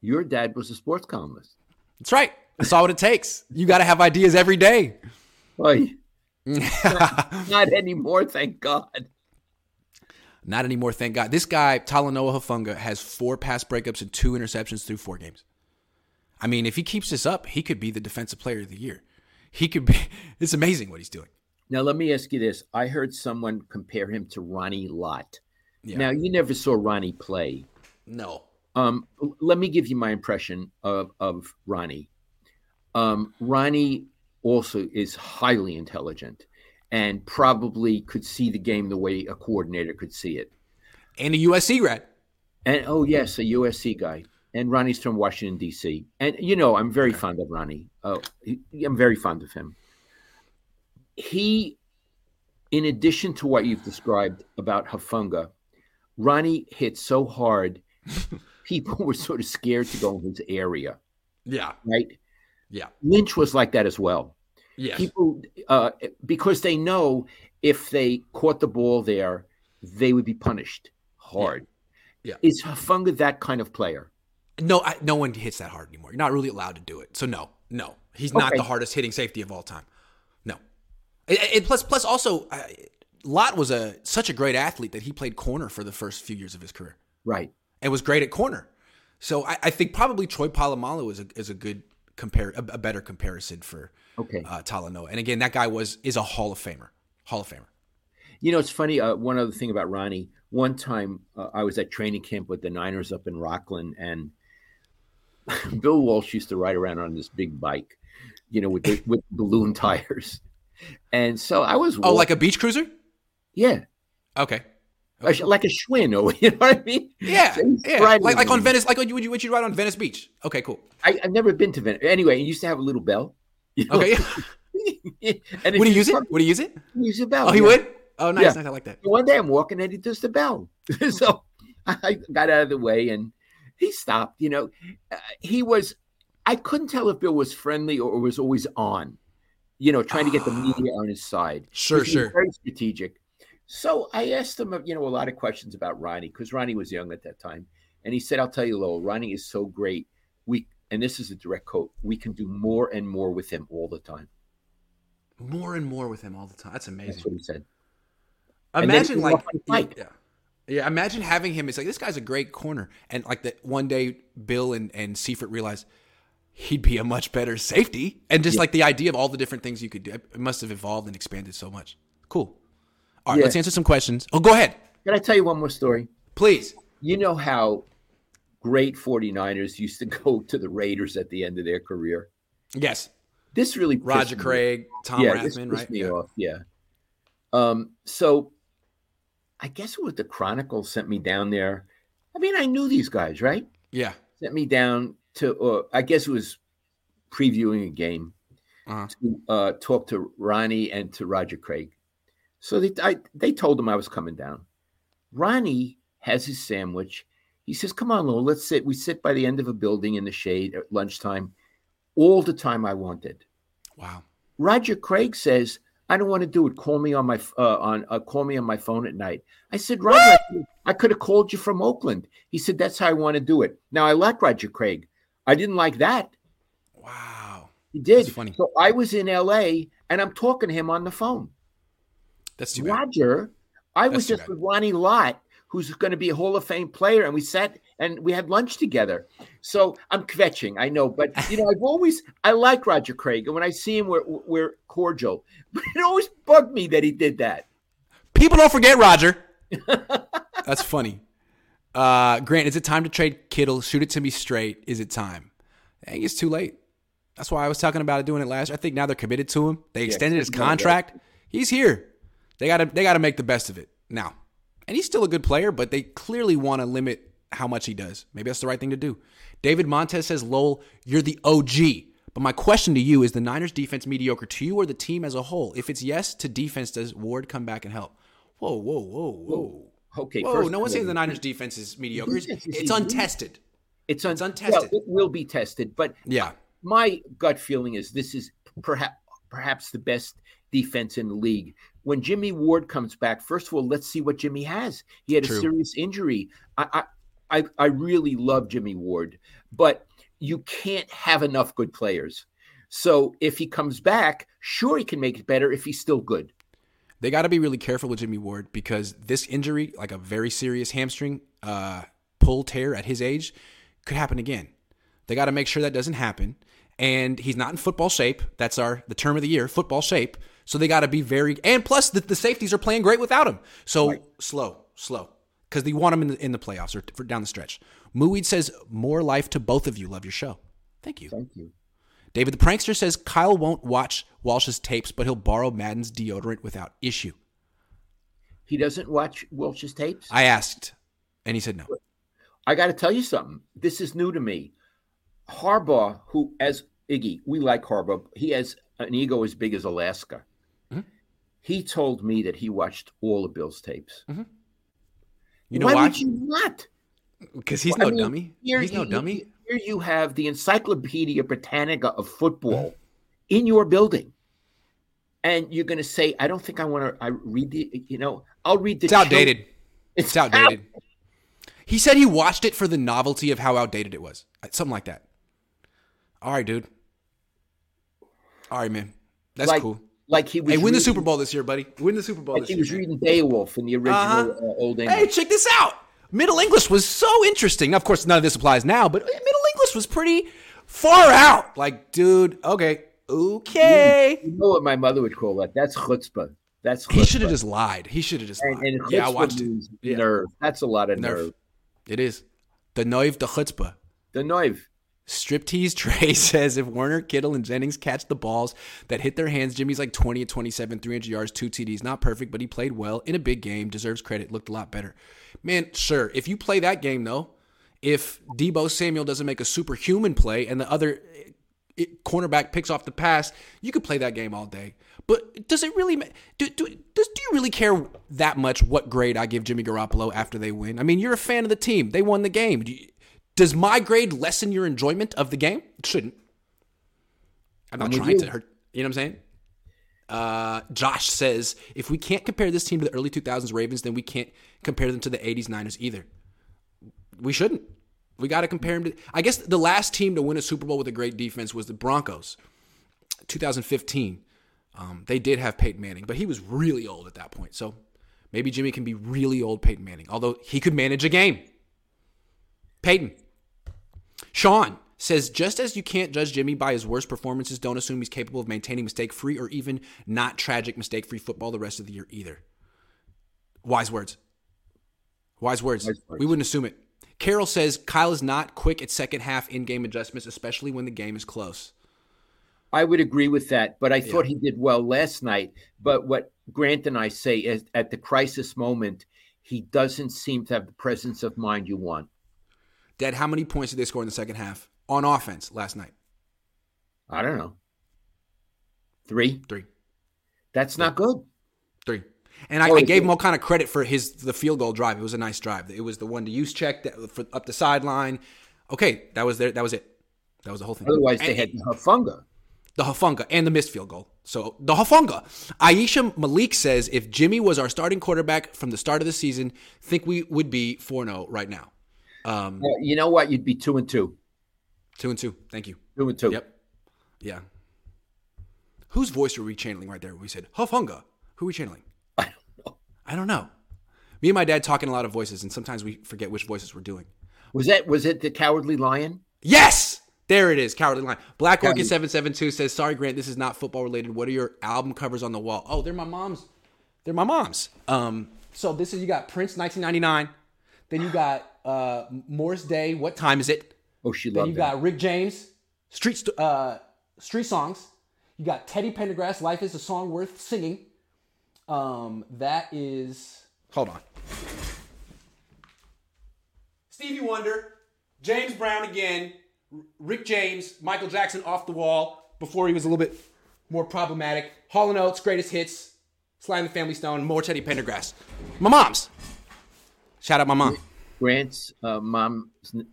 Your dad was a sports columnist. That's right. I saw what it takes. You got to have ideas every day. Oy. not, *laughs* not anymore, thank God. Not anymore, thank God. This guy, Talanoa Hufanga, has four pass breakups and two interceptions through four games. I mean, if he keeps this up, he could be the defensive player of the year. He could be. *laughs* It's amazing what he's doing. Now, let me ask you this. I heard someone compare him to Ronnie Lott. Yeah. Now, you never saw Ronnie play. No. Um, let me give you my impression of, of Ronnie. Um, Ronnie also is highly intelligent and probably could see the game the way a coordinator could see it. And a USC grad. And oh yes, a USC guy. And Ronnie's from Washington D.C. And you know, I'm very fond of Ronnie. Oh, I'm very fond of him. He, in addition to what you've described about Hufanga, Ronnie hit so hard, *laughs* people were sort of scared to go in his area. Yeah. Right. Yeah. Lynch was like that as well. Yes. People, uh, because they know if they caught the ball there, they would be punished hard. Yeah. yeah. Is Hufanga that kind of player? No, I, no one hits that hard anymore. You're not really allowed to do it. So no, no, he's not the hardest hitting safety of all time. And, plus, plus also, Lott was a such a great athlete that he played corner for the first few years of his career. Right, and was great at corner. So I, I think probably Troy Polamalu is a is a good compare a, a better comparison for okay uh, Talanoa. And again, that guy was is a Hall of Famer. Hall of Famer. You know, it's funny. Uh, one other thing about Ronnie. One time, uh, I was at training camp with the Niners up in Rocklin, and *laughs* Bill Walsh used to ride around on this big bike, you know, with the, with balloon *laughs* tires. And so I was. Oh, like a beach cruiser? Yeah. Okay. okay. Like a Schwinn, or *laughs* you know what I mean? Yeah, so yeah. Like, like on Venice, like what you, what you ride on Venice Beach. Okay, cool. I, have never been to Venice. Anyway, it used to have a little bell. You know? Okay. *laughs* and would he use it? Would he use it? Use a bell. Oh, he yeah. would. Oh, nice, yeah. nice. I like that. One day I'm walking and he does the bell. *laughs* so I got out of the way and he stopped. You know, uh, he was. I couldn't tell if Bill was friendly or was always on. You know, trying to get the *sighs* media on his side. Sure, sure. Very strategic. So I asked him, you know, a lot of questions about Ronnie because Ronnie was young at that time, and he said, "I'll tell you, Lowell, Ronnie is so great. We and this is a direct quote. We can do more and more with him all the time. More and more with him all the time. That's amazing. That's what he said. Imagine like yeah. Yeah, imagine having him. It's like this guy's a great corner, and like that one day, Bill and and Seifert realized he'd be a much better safety, and just yeah. like the idea of all the different things you could do, it must have evolved and expanded so much. Cool. All right, yeah. let's answer some questions. Oh, go ahead. Can I tell you one more story? Please. You know how great 49ers used to *laughs* go to the Raiders at the end of their career? Yes. This really Roger Craig, Tom yeah, Rathman, right? Me yeah. Off. Yeah. Um, so I guess it was the Chronicle sent me down there. I mean, I knew these guys, right? Yeah. Sent me down to, uh, I guess it was previewing a game uh-huh. to uh, talk to Ronnie and to Roger Craig. So they, I, they told him I was coming down. Ronnie has his sandwich. He says, Come on, Lowell, let's sit. We sit by the end of a building in the shade at lunchtime, all the time I wanted. Wow. Roger Craig says, I don't want to do it. Call me on my uh, on uh, call me on my phone at night. I said, Roger, I could have called you from Oakland. He said, That's how I want to do it. Now I like Roger Craig. I didn't like that. Wow. He did. That's funny. So I was in LA and I'm talking to him on the phone. That's too Roger. I That's was just with Ronnie Lott, who's going to be a Hall of Fame player, and we sat and we had lunch together. So I'm kvetching, I know, but you know, I've always I like Roger Craig, and when I see him, we're we're cordial. *laughs* But it always bugged me that he did that. People don't forget Roger. *laughs* That's funny. Uh, Grant, is it time to trade Kittle? Shoot it to me straight. Is it time? I think it's too late. That's why I was talking about it doing it last. Year. I think now they're committed to him. They extended yeah, his contract. He's here. They got to they got to make the best of it now. And he's still a good player, but they clearly want to limit how much he does. Maybe that's the right thing to do. David Montez says, Lowell, you're the OG. But my question to you is the Niners defense mediocre to you or the team as a whole? If it's yes to defense, does Ward come back and help? Whoa, whoa, whoa, whoa. Okay. Whoa, no one's saying the Niners defense is mediocre. It's, it's untested. It's, un- it's untested. Well, it will be tested, but Yeah. my gut feeling is this is perhaps perhaps the best defense in the league. When Jimmy Ward comes back, first of all, let's see what Jimmy has. He had True. a serious injury. I I I really love Jimmy Ward, but you can't have enough good players. So if he comes back, sure he can make it better if he's still good. They got to be really careful with Jimmy Ward because this injury, like a very serious hamstring uh, pull tear at his age, could happen again. They got to make sure that doesn't happen. And he's not in football shape. That's our the term of the year, football shape. So they got to be very. And plus, the, the safeties are playing great without him. So slow, slow, because they want him in the, in the playoffs or for down the stretch. Muid says more life to both of you. Love your show. Thank you. Thank you. David the Prankster says Kyle won't watch Walsh's tapes, but he'll borrow Madden's deodorant without issue. He doesn't watch Walsh's tapes. I asked, and he said no. I got to tell you something. This is new to me. Harbaugh, who as Iggy, we like Harbaugh. He has an ego as big as Alaska. Mhm. He told me that he watched all of Bill's tapes. You know why, why? would you not? Because he's I no mean, dummy. He's no you- dummy. Here you have the Encyclopedia Britannica of football in your building, and you're going to say, "I don't think I want to." I read the, you know, I'll read the. It's outdated. It's, It's outdated. He said he watched it for the novelty of how outdated it was. Something like that. All right, dude. All right, man. That's like, cool. Like he was. Hey, win the Super Bowl this year, buddy. Win the Super Bowl Like he was reading Beowulf in the original Uh-huh. uh, Old English. Hey, check this out. Middle English was so interesting. Of course, none of this applies now, but Middle English was pretty far out. Like, dude, okay, okay. You know what my mother would call that? That's chutzpah. That's chutzpah. He should have just lied. He should have just And, lied. and yeah, I watched it. means Yeah. nerve. That's a lot of Nerve. nerve. It is. The Noiv the Chutzpah. The noive. Striptease *laughs* Trey says if Werner, Kittle, and Jennings catch the balls that hit their hands, Jimmy's like 20 at 27, 300 yards, two TDs. Not perfect, but he played well in a big game. Deserves credit. Looked a lot better. Man, sure. If you play that game, though, if Deebo Samuel doesn't make a superhuman play and the other eh, cornerback picks off the pass, you could play that game all day. But does it really do, do, do you really care that much what grade I give Jimmy Garoppolo after they win? I mean, you're a fan of the team. They won the game. You, does my grade lessen your enjoyment of the game? It shouldn't. I'm not I'm trying to hurt. You know what I'm saying? Uh, Josh says if we can't compare this team to the early 2000s Ravens, then we can't compare them to the 80s Niners either. We shouldn't. We got to compare them to. I guess the last team to win a Super Bowl with a great defense was the Broncos, 2015. Um, they did have Peyton Manning, but he was really old at that point. So maybe Jimmy can be really old Peyton Manning, although he could manage a game. Peyton. Sean says just as you can't judge Jimmy by his worst performances, don't assume he's capable of maintaining mistake free or even not tragic mistake free football the rest of the year either. Wise words. Wise words. Wise words. We wouldn't assume it. Carol says Kyle is not quick at second half in game adjustments, especially when the game is close. I would agree with that, but I thought he did well last night. But what Grant and I say is at the crisis moment, he doesn't seem to have the presence of mind you want. Dad, how many points did they score in the second half on offense last night? I don't know. Three? Three. That's not good. Three. And I, I gave him all kind of credit for his the field goal drive. It was a nice drive. It was the one to use check that, for, up the sideline. Okay, that was there. That was it. That was the whole thing. Otherwise, they had the Hafunga. the Hafunga and the missed field goal. So the Hafunga. Aisha Malik says if Jimmy was our starting quarterback from the start of the season, think we would be 4-0 right now. Um, Well, you know what? You'd be two and two. two and two. Thank you. Two and two. Yep. Yeah. Whose voice were we channeling right there? We said Hafunga. Who are we channeling? *laughs* I don't know. I don't know. Me and my dad talking a lot of voices, and sometimes we forget which voices we're doing. Was that was it the Cowardly Lion? Yes! There it is, Cowardly Lion. Black. Orchid 772 says, Sorry, Grant, this is not football related. What are your album covers on the wall? Oh, they're my mom's. They're my mom's. Um, so this is you got Prince 1999. Then you got uh, Morris Day. What time is it? Oh, she Then loved you that. got Rick James, Street St- uh, Street Songs. You got Teddy Pendergrass, Life is a Song Worth Singing. Um, that is. Hold on. Stevie Wonder, James Brown again, Rick James, Michael Jackson off the wall before he was a little bit more problematic. Hall and Oates, greatest hits, Sly and the Family Stone, more Teddy Pendergrass. My mom's. Shout out my mom. Grant's uh, mom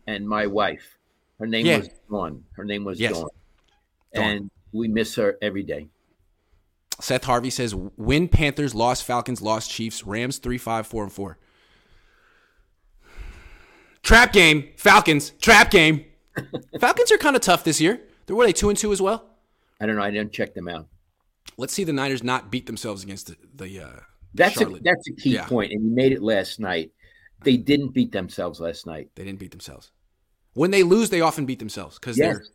and my wife. Her name Yeah. was Dawn. Her name was Yes. Dawn. Dawn. And we miss her every day. Seth Harvey says win Panthers, lost Falcons, lost Chiefs, Rams 3 5 4 and 4. Trap game, Falcons, trap game. *laughs* Falcons are kind of tough this year. They're were they 2 and 2 as well? I don't know. I didn't check them out. Let's see the Niners not beat themselves against the, the uh That's a, that's a key Yeah. point, and you made it last night. They didn't beat themselves last night. They didn't beat themselves. When they lose, they often beat themselves because Yes. they're.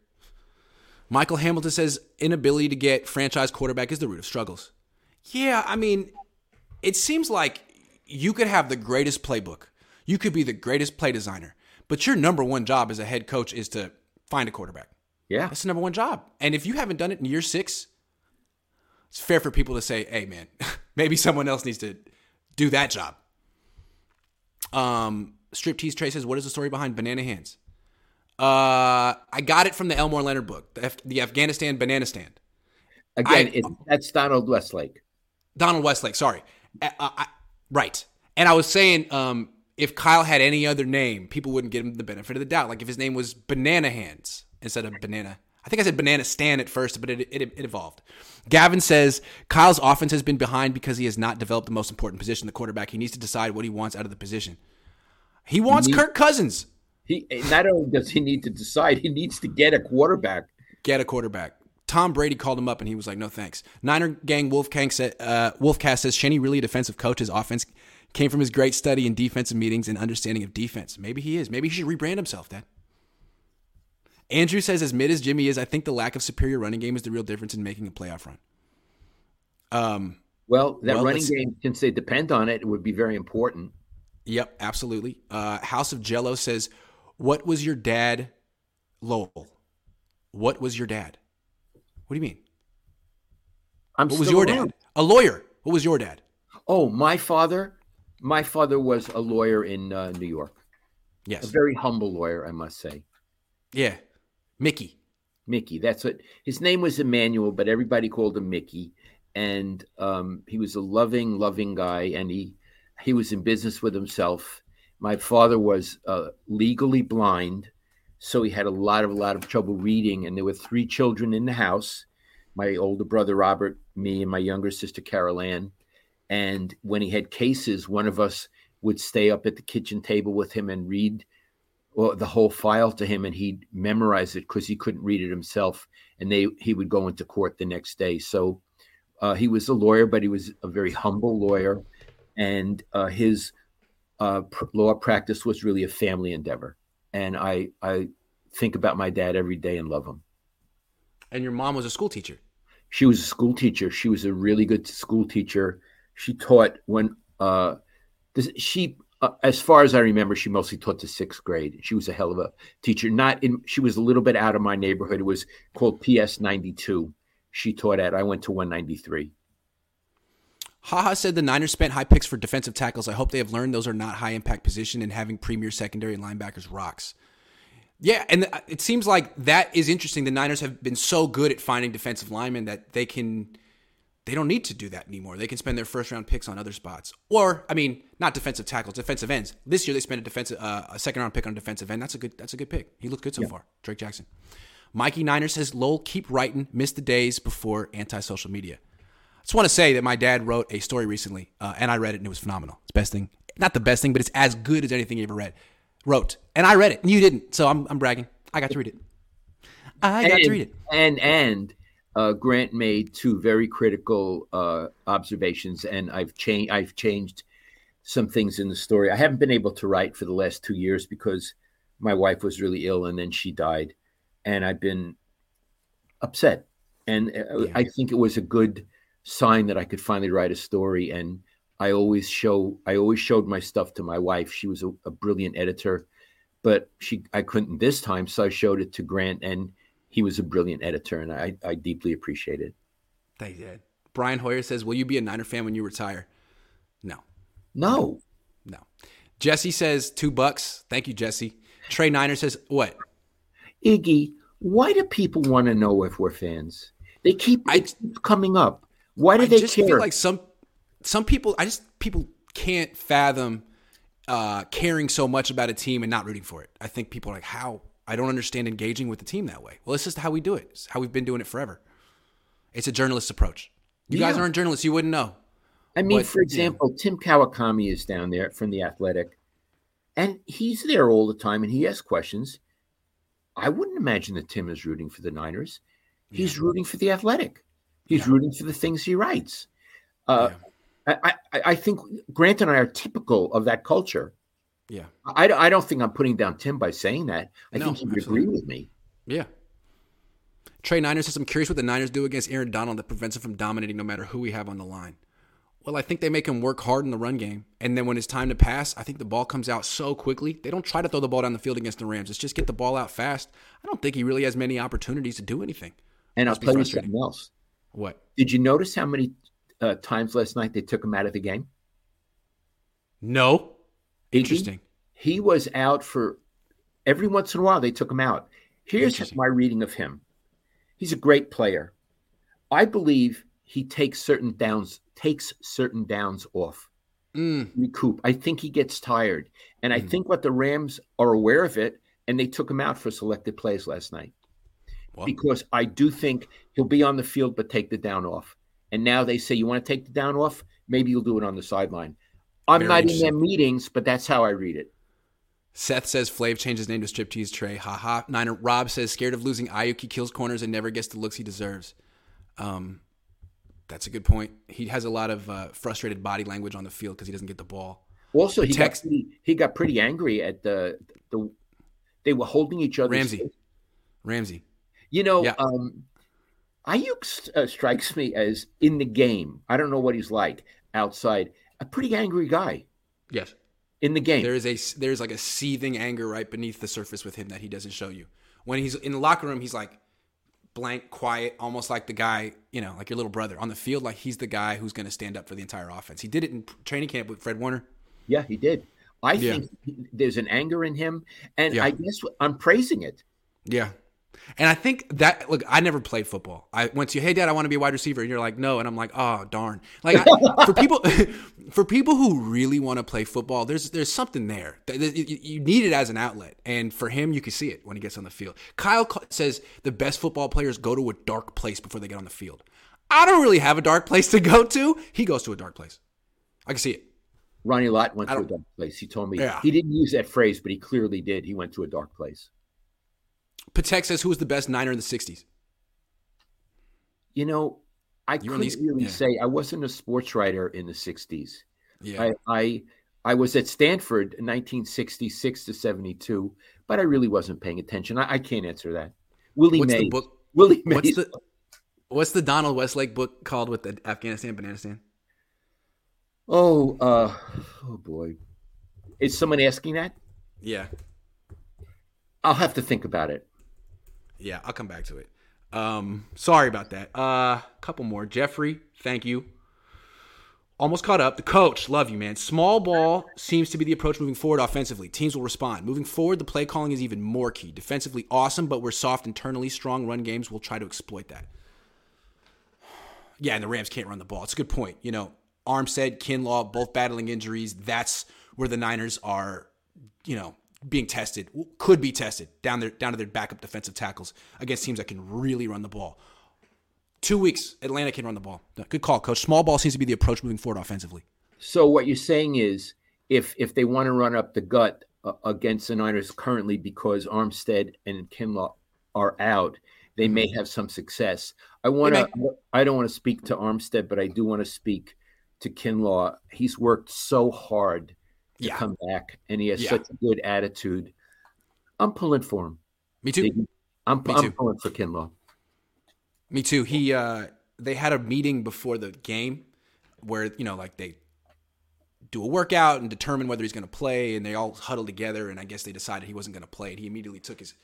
Michael Hamilton says inability to get franchise quarterback is the root of struggles. Yeah, I mean, it seems like you could have the greatest playbook, you could be the greatest play designer, but your number one job as a head coach is to find a quarterback. Yeah. That's the number one job. And if you haven't done it in year six, it's fair for people to say, hey, man, *laughs* maybe someone else needs to do that job. Um, Striptease says, what is the story behind Banana Hands? Uh, I got it from the Elmore Leonard book, the, Af- the Afghanistan Banana Stand. Again, I- it, that's Donald Westlake. Donald Westlake, sorry. Uh, I, right. And I was saying, um, if Kyle had any other name, people wouldn't give him the benefit of the doubt. Like if his name was Banana Hands instead of Banana. I think I said Banana Stan at first, but it, it, it evolved. Gavin says Kyle's offense has been behind because he has not developed the most important position, the quarterback. He needs to decide what he wants out of the position. He wants He- Kirk Cousins. He not only does he need to decide, he needs to get a quarterback. get a quarterback. Tom Brady called him up and he was like, "No thanks." Niner gang Wolfgang said, uh, Wolfcast says Shenny really a defensive coach. His offense came from his great study in defensive meetings and understanding of defense. Maybe he is. Maybe he should rebrand himself. Dad. Andrew says, as mid as Jimmy is, I think the lack of superior running game is the real difference in making a playoff run. Um. Well, that Well, running game, since they depend on it, would be very important. Yep. Absolutely. Uh, House of Jello says, "What was your dad, Lowell? What was your dad? What do you mean? I'm What was your around. dad? A lawyer. What was your dad? Oh, my father. My father was a lawyer in uh, New York. Yes, a very humble lawyer, I must say. Yeah. Mickey. Mickey. That's what his name was Emmanuel, but everybody called him Mickey. And um, he was a loving, loving guy, and he he was in business with himself. My father was uh, legally blind, so he had a lot of a lot of trouble reading. And there were three children in the house: my older brother Robert, me, and my younger sister Carol Ann. And when he had cases, one of us would stay up at the kitchen table with him and read well, the whole file to him and he'd memorize it because he couldn't read it himself and they he would go into court the next day. So uh, he was a lawyer but he was a very humble lawyer and uh, his uh, pr- law practice was really a family endeavor. And i i think about my dad every day and love him. And your mom was a school teacher. she was a school teacher. She was a really good school teacher. She taught when uh this, she uh, as far as i remember she mostly taught the sixth grade she was a hell of a teacher not in she was a little bit out of my neighborhood it was called ps 92 she taught at i went to 193 Haha said the Niners spent high picks for defensive tackles. I hope they have learned those are not high impact position and having premier secondary and linebackers rocks. Yeah, and it seems like that is interesting. The Niners have been so good at finding defensive linemen that they can they don't need to do that anymore. They can spend their first round picks on other spots. Or, I mean, not defensive tackles, defensive ends. This year they spent a defensive uh, a second round pick on a defensive end. That's a good that's a good pick. He looked good so far. Drake Jackson. Mikey Niner says, "Lowell, keep writing. Miss the days before anti-social media." I just want to say that my dad wrote a story recently, uh, and I read it, and it was phenomenal. It's the best thing, not the best thing, but it's as good as anything you ever read. Wrote, and I read it, and you didn't, so I'm, I'm bragging. I got to read it. I got and, to read it. and and uh, grant made two very critical uh, observations and i've changed i've changed some things in the story. I haven't been able to write for the last two years because my wife was really ill and then she died and i've been upset. And uh, Yeah. i think it was a good sign that i could finally write a story and i always show i always showed my stuff to my wife. She was a, a brilliant editor but she i couldn't this time so i showed it to grant and he was a brilliant editor and i, I deeply appreciate it They did. Brian Hoyer says, "Will you be a Niner fan when you retire?" No, no no. Jesse says two bucks. Thank you, Jesse. Trey Niner says what? Iggy, why do people want to know if we're fans? They keep I- coming up. Why do I they just care? feel like some some people. I just people can't fathom uh, caring so much about a team and not rooting for it. I think people are like, how? I don't understand engaging with the team that way. Well, it's just how we do it. It's how we've been doing it forever. It's a journalist's approach. You guys aren't journalists. You wouldn't know. I mean, But, for yeah. example, Tim Kawakami is down there from the Athletic, and he's there all the time, and he asks questions. I wouldn't imagine that Tim is rooting for the Niners. He's rooting for the Athletic. He's Yeah. rooting for the things he writes. Uh, I, I, I think Grant and I are typical of that culture. Yeah. I, I don't think I'm putting down Tim by saying that. I No, think he would absolutely. agree with me. Yeah. Trey Niners says, I'm curious what the Niners do against Aaron Donald that prevents him from dominating no matter who we have on the line. Well, I think they make him work hard in the run game. And then when it's time to pass, I think the ball comes out so quickly. They don't try to throw the ball down the field against the Rams. It's just get the ball out fast. I don't think he really has many opportunities to do anything. And I'll tell you something else. What? Did you notice how many uh, times last night they took him out of the game? No. Interesting. he was out for every once in a while they took him out. Here's my reading of him. He's a great player. I believe he takes certain downs takes certain downs off. Mm, recoup. I think he gets tired. And i Mhm. think what the rams are aware of it and they took him out for selected plays last night. Well, because i do think he'll be on the field but take the down off. And now they say you want to take the down off? Maybe you'll do it on the sideline i'm Very not in their meetings but that's how i read it Seth says Flav changed his name to Striptease Trey. Haha. Niner Rob says scared of losing Aiyuk. He kills corners and never gets the looks he deserves. Um, that's a good point. He has a lot of uh, frustrated body language on the field because he doesn't get the ball. Also, he text- got pretty, he got pretty angry at the the they were holding each other. Ramsey. Ramsey. You know, Yeah. um, Aiyuk uh, strikes me as in the game. I don't know what he's like outside. A pretty angry guy Yes. in the game. There is a there's like a seething anger right beneath the surface with him that he doesn't show you. When he's in the locker room, he's like blank, quiet, almost like the guy, you know, like your little brother. On the field, like he's the guy who's going to stand up for the entire offense. He did it in training camp with Fred Warner. yeah, he did. I Yeah. think there's an anger in him, and Yeah. I guess I'm praising it. Yeah. And I think that look, I never played football. I went to you, hey dad, I want to be a wide receiver, and you're like, no, and I'm like, oh darn. Like I, *laughs* for people, *laughs* for people who really want to play football, there's there's something there. Th- th- You you need it as an outlet, and for him, you can see it when he gets on the field. Kyle says the best football players go to a dark place before they get on the field. I don't really have a dark place to go to. He goes to a dark place. I can see it. Ronnie Lott went to a dark place. He told me Yeah. he didn't use that phrase, but he clearly did. He went to a dark place. Patek says who was the best Niner in the '60s. You know, I You couldn't these- really yeah. say I wasn't a sports writer in the '60s. Yeah, I, I I was at Stanford in 1966 to 72, but I really wasn't paying attention. I, I can't answer that. Willie what's Mays. the book? Willie *laughs* Mays. What's the What's the Donald Westlake book called with the Afghanistan Banana Oh, uh, oh boy. Is someone asking that? Yeah, I'll have to think about it. Yeah, I'll come back to it. Um, sorry about that. Uh, a couple more. Jeffrey, thank you. Almost caught up. The coach, love you, man. Small ball seems to be the approach moving forward offensively. Teams will respond. Moving forward, the play calling is even more key. Defensively, awesome, but we're soft internally. Strong run games will try to exploit that. Yeah, and the Rams can't run the ball. It's a good point. You know, Armstead, Kinlaw, both battling injuries. That's where the Niners are, you know, being tested, could be tested down their down to their backup defensive tackles against teams that can really run the ball. Two weeks, Atlanta can run the ball. Good call, coach. Small ball seems to be the approach moving forward offensively. So what you're saying is, if if they want to run up the gut uh, against the Niners currently because Armstead and Kinlaw are out, they may have some success. I want to. I don't want to speak to Armstead, but I do want to speak to Kinlaw. He's worked so hard to Yeah. come back, and he has Yeah. such a good attitude. I'm pulling for him. Me too. I'm, Me I'm too. pulling for Kinlaw. Me too. He uh they had a meeting before the game where, you know, like they do a workout and determine whether he's going to play and they all huddle together and I guess they decided he wasn't going to play. And he immediately took his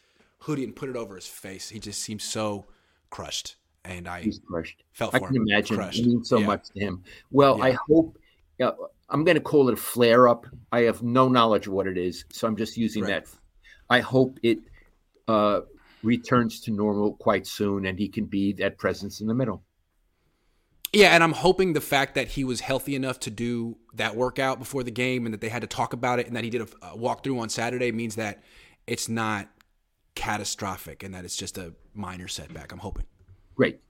hoodie and put it over his face. He just seemed so crushed and I He's crushed. felt I can him. imagine. Crushed. It means so Yeah. much to him. Well, I hope. Uh, I'm going to call it a flare up. I have no knowledge of what it is, so I'm just using Right. that. I hope it uh, returns to normal quite soon and he can be that presence in the middle. Yeah, and I'm hoping the fact that he was healthy enough to do that workout before the game and that they had to talk about it and that he did a, a walkthrough on Saturday means that it's not catastrophic and that it's just a minor setback. I'm hoping. Great.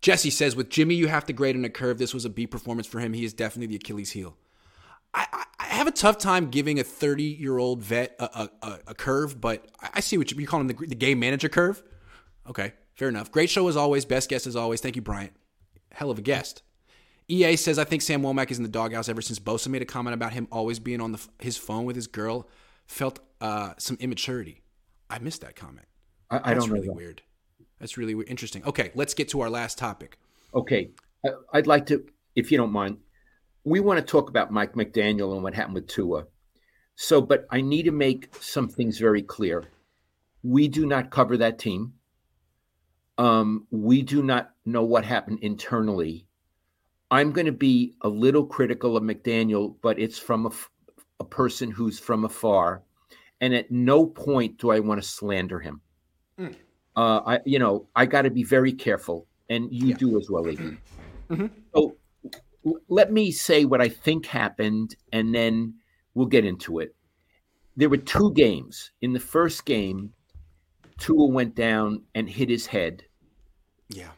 Jesse says, with Jimmy, you have to grade on a curve. This was a B performance for him. He is definitely the Achilles heel. I, I have a tough time giving a 30 year old vet a, a, a, curve, but I see what you, you call him the, the game manager curve. Okay, fair enough. Great show as always. Best guest as always. Thank you, Bryant. Hell of a guest. EA says, I think Sam Womack is in the doghouse ever since Bosa made a comment about him always being on the, his phone with his girl. Felt uh, some immaturity. I missed that comment. I, I don't know. really that. weird. That's really weird. interesting. Okay, let's get to our last topic. Okay. I'd like to, if you don't mind, we want to talk about Mike McDaniel and what happened with Tua. So, but I need to make some things very clear. We do not cover that team. Um, we do not know what happened internally. I'm going to be a little critical of McDaniel, but it's from a, a person who's from afar, and at no point do I want to slander him. Mm. Uh, I, you know, I got to be very careful, and you yeah. do as well, Iggy. Mm-hmm. So let me say what I think happened, and then we'll get into it. There were two games. In the first game, Tua went down and hit his head. Yeah.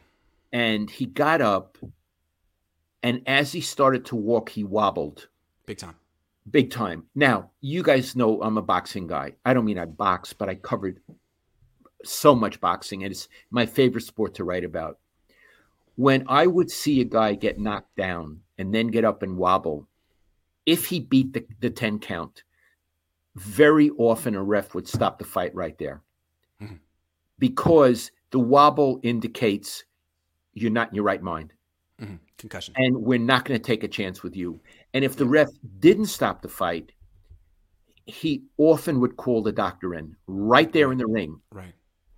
And he got up, and as he started to walk, he wobbled. Big time. Big time. Now, you guys know I'm a boxing guy. I don't mean I box, but I covered so much boxing, and it's my favorite sport to write about when I would see a guy get knocked down and then get up and wobble, if he beat the, the 10 count, very often a ref would stop the fight right there mm-hmm. because the wobble indicates you're not in your right mind. Mm-hmm. Concussion. And we're not going to take a chance with you. And if the ref didn't stop the fight, he often would call the doctor in right there in the ring. Right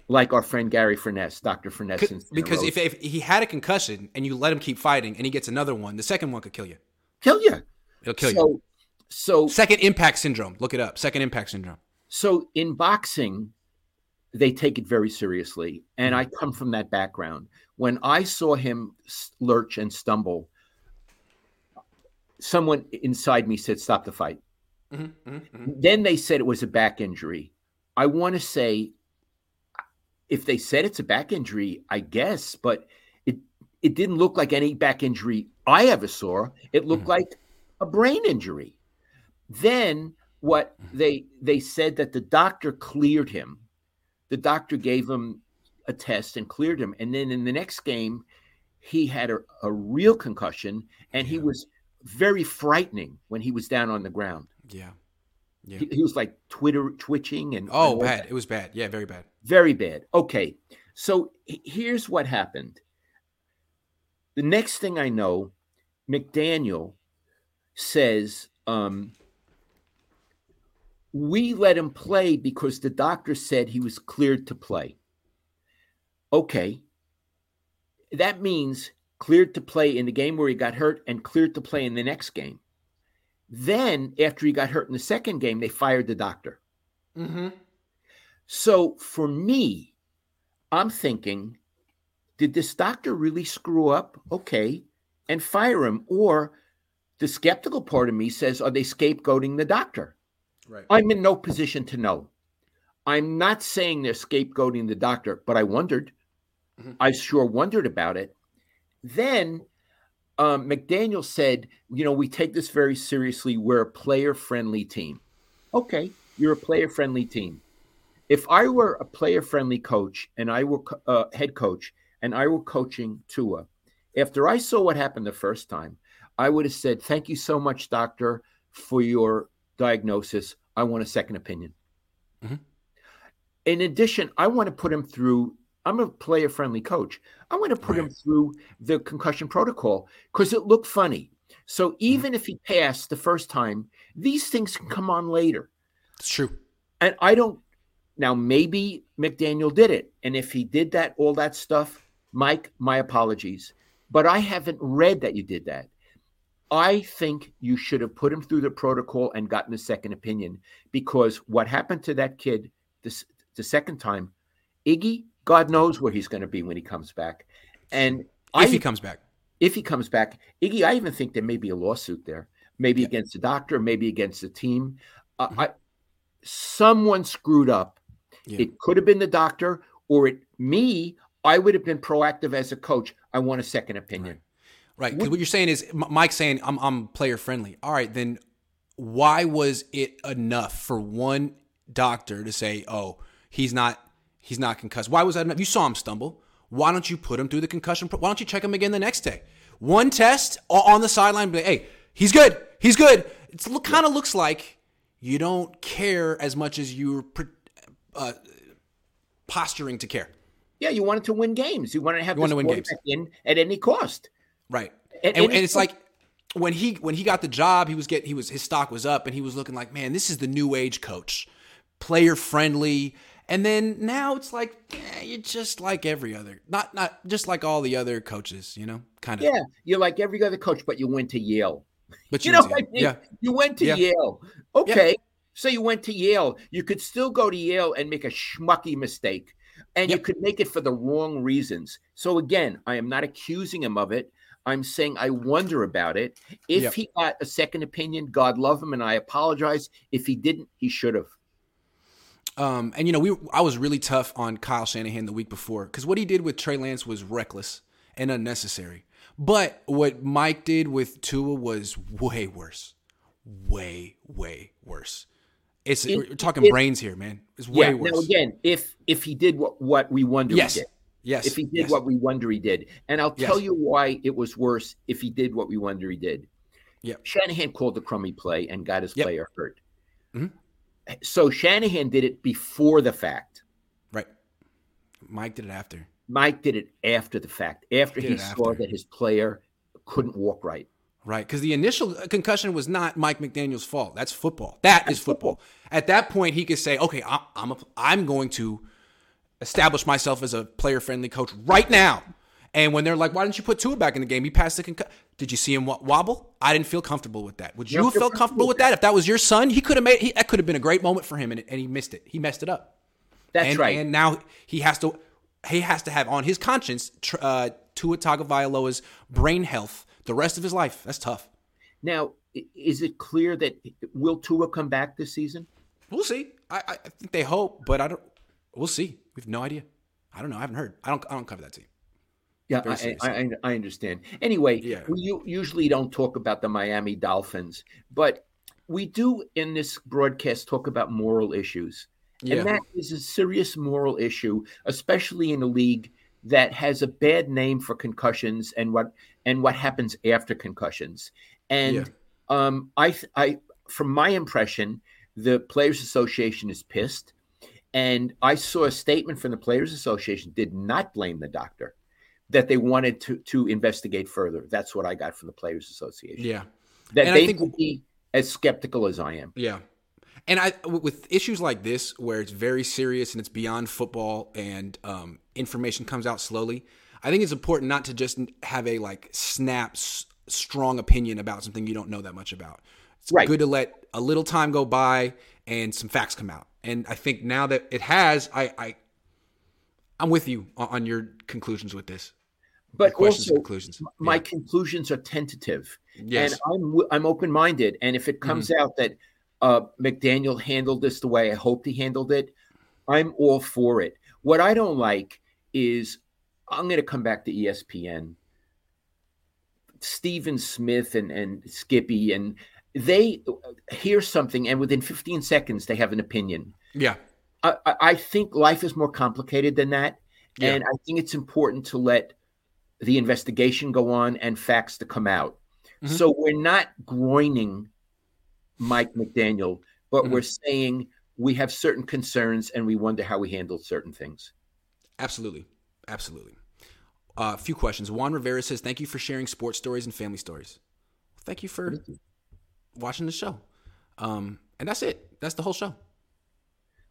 like our friend Gary Furness, Dr. Furness. Because if, if he had a concussion and you let him keep fighting and he gets another one, the second one could kill you. Kill you. It'll kill so, you. So second impact syndrome. Look it up. Second impact syndrome. So in boxing, they take it very seriously. And I come from that background. When I saw him lurch and stumble, someone inside me said, Stop the fight. Mm-hmm, mm-hmm, mm-hmm. Then they said it was a back injury. I want to say if they said it's a back injury, I guess, but it it didn't look like any back injury I ever saw. It looked mm-hmm. like a brain injury. Then what mm-hmm. they they said that the doctor cleared him. The doctor gave him a test and cleared him. And then in the next game, he had a, a real concussion and yeah. he was very frightening when he was down on the ground. Yeah. Yeah. He, he was like Twitter twitching and oh, and bad. It was bad. Yeah, very bad. Very bad. Okay. So here's what happened. The next thing I know, McDaniel says, um, we let him play because the doctor said he was cleared to play. Okay. That means cleared to play in the game where he got hurt and cleared to play in the next game. Then, after he got hurt in the second game, they fired the doctor. Mm-hmm. So for me, I'm thinking, did this doctor really screw up? Okay, and fire him. Or the skeptical part of me says, are they scapegoating the doctor? Right. I'm in no position to know. I'm not saying they're scapegoating the doctor, but I wondered. Mm-hmm. I sure wondered about it. Then um, McDaniel said, you know, we take this very seriously. We're a player friendly team. Okay, you're a player friendly team. If I were a player friendly coach and I were uh, head coach and I were coaching Tua, after I saw what happened the first time, I would have said, Thank you so much, doctor, for your diagnosis. I want a second opinion. Mm-hmm. In addition, I want to put him through. I'm a player friendly coach. I want to put right. him through the concussion protocol because it looked funny. So mm-hmm. even mm-hmm. if he passed the first time, these things can come on later. It's true. And I don't now, maybe McDaniel did it. And if he did that, all that stuff, Mike, my apologies. But I haven't read that you did that. I think you should have put him through the protocol and gotten a second opinion because what happened to that kid this, the second time, Iggy, God knows where he's going to be when he comes back. And if I, he comes back. if he comes back, Iggy, I even think there may be a lawsuit there, maybe against the doctor, maybe against the team. Uh, Mhm. I, someone screwed up. Yeah. It could have been the doctor or it me. I would have been proactive as a coach. I want a second opinion. Right. Because what you're saying is Mike's saying I'm I'm player friendly. All right, then why was it enough for one doctor to say, "Oh, he's not he's not concussed"? Why was that enough? You saw him stumble. Why don't you put him through the concussion? pro- Why don't you check him again the next day? One test on the sideline, "Hey, he's good. He's good." It look, kind of looks like you don't care as much as you're uh, posturing to care. Yeah, you wanted to win games. You wanted to have You this to win games. in at any cost. Right. And- And, and it's like when he when he got the job, he was get he was his stock was up and he was looking like, man, this is the new age coach. Player friendly. And then now it's like eh, you're just like every other. Not not just like all the other coaches, you know? Kind of. Yeah, you're like every other coach, but you went to Yale. But *laughs* You you, know I mean? yeah. You went to Yeah. Yale. Okay. So you went to Yale. You could still go to Yale and make a schmucky mistake. And you could make it for the wrong reasons. So again, I am not accusing him of it. I'm saying I wonder about it. If Yep. he got a second opinion, God love him, and I apologize. If he didn't, he should have. Um, and you know, we I was really tough on Kyle Shanahan the week before because what he did with Trey Lance was reckless and unnecessary. But what Mike did with Tua was way worse, way way worse. It's It- we're talking it- brains here, man. It's way yeah. worse. Now again, if if he did what, what we wonder yes, he did. yes. if he did yes. what we wonder he did. And I'll tell Yes. you why it was worse if he did what we wonder he did. Yeah. Shanahan called the crummy play and got his Yep. player hurt. Mhm. So Shanahan did it before the fact. right. Mike did it after. Mike did it after the fact, after he it saw after. that his player couldn't walk right. Right, because the initial concussion was not Mike McDaniel's fault. That's football. That is football. At that point, he could say, "Okay, I- I'm a, I'm going to establish myself as a player-friendly coach right now." And when they're like, "Why didn't you put Tua back in the game? He passed the concussion." Did you see him wobble? I didn't feel comfortable with that. Would you have feel felt comfortable with that if that was your son? He could have made. He, that could have been a great moment for him, and, and he missed it. He messed it up. That's and, right. And now he has to he has to have on his conscience uh, Tua Tagovailoa's brain health the rest of his life. That's tough. now, is it clear that will Tua come back this season? We'll see. I, I think they hope, but I don't. We'll see. We have no idea. I don't know. I haven't heard. I don't. I don't cover that team. Yeah, I. I, I I understand. Anyway, Yeah. we usually don't talk about the Miami Dolphins, but we do in this broadcast talk about moral issues. Yeah. And that is a serious moral issue, especially in a league that has a bad name for concussions and what and what happens after concussions. And Yeah. um, I, I, from my impression, the Players Association is pissed. And I saw a statement from the Players Association did not blame the doctor, that they wanted to to investigate further. That's what I got from the Players Association. yeah. That And I they think- would be as skeptical as I am. Yeah. And I with issues like this where it's very serious and it's beyond football and um, information comes out slowly, I think it's important not to just have a like snap s- strong opinion about something you don't know that much about. It's Right. good to let a little time go by and some facts come out. And I think now that it has, I, I I'm with you on, on your conclusions with this. But also, conclusions. my Yeah. conclusions are tentative. Yes. And I'm I'm open minded. And if it comes out that uh, McDaniel handled this the way I hoped he handled it, I'm all for it. What I don't like is I'm going to come back to ESPN. Stephen Smith and, and Skippy, and they hear something, and within 15 seconds, they have an opinion. yeah. I, I- I think life is more complicated than that. Yeah. And I think it's important to let the investigation go on and facts to come out. Mhm. So we're not groining Mike McDaniel, but Mhm. we're saying we have certain concerns and we wonder how we handled certain things. Absolutely. Absolutely. Uh, a few questions. Juan Rivera says, Thank you for sharing sports stories and family stories. Thank you for watching the show. Um, and that's it. That's the whole show.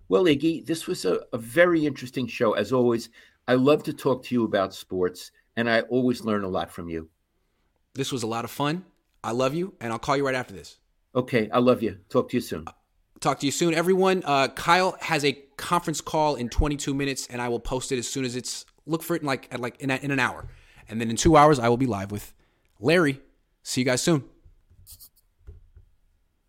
Well, Iggy, this was a, a very interesting show. As always, I love to talk to you about sports, and I always learn a lot from you. This was a lot of fun. I love you, and I'll call you right after this. Okay, I love you. Talk to you soon. Talk to you soon, everyone. Uh, Kyle has a conference call in 22 minutes, and I will post it as soon as it's. Look for it in like at like in, a, in an hour, and then in two hours I will be live with Larry. See you guys soon.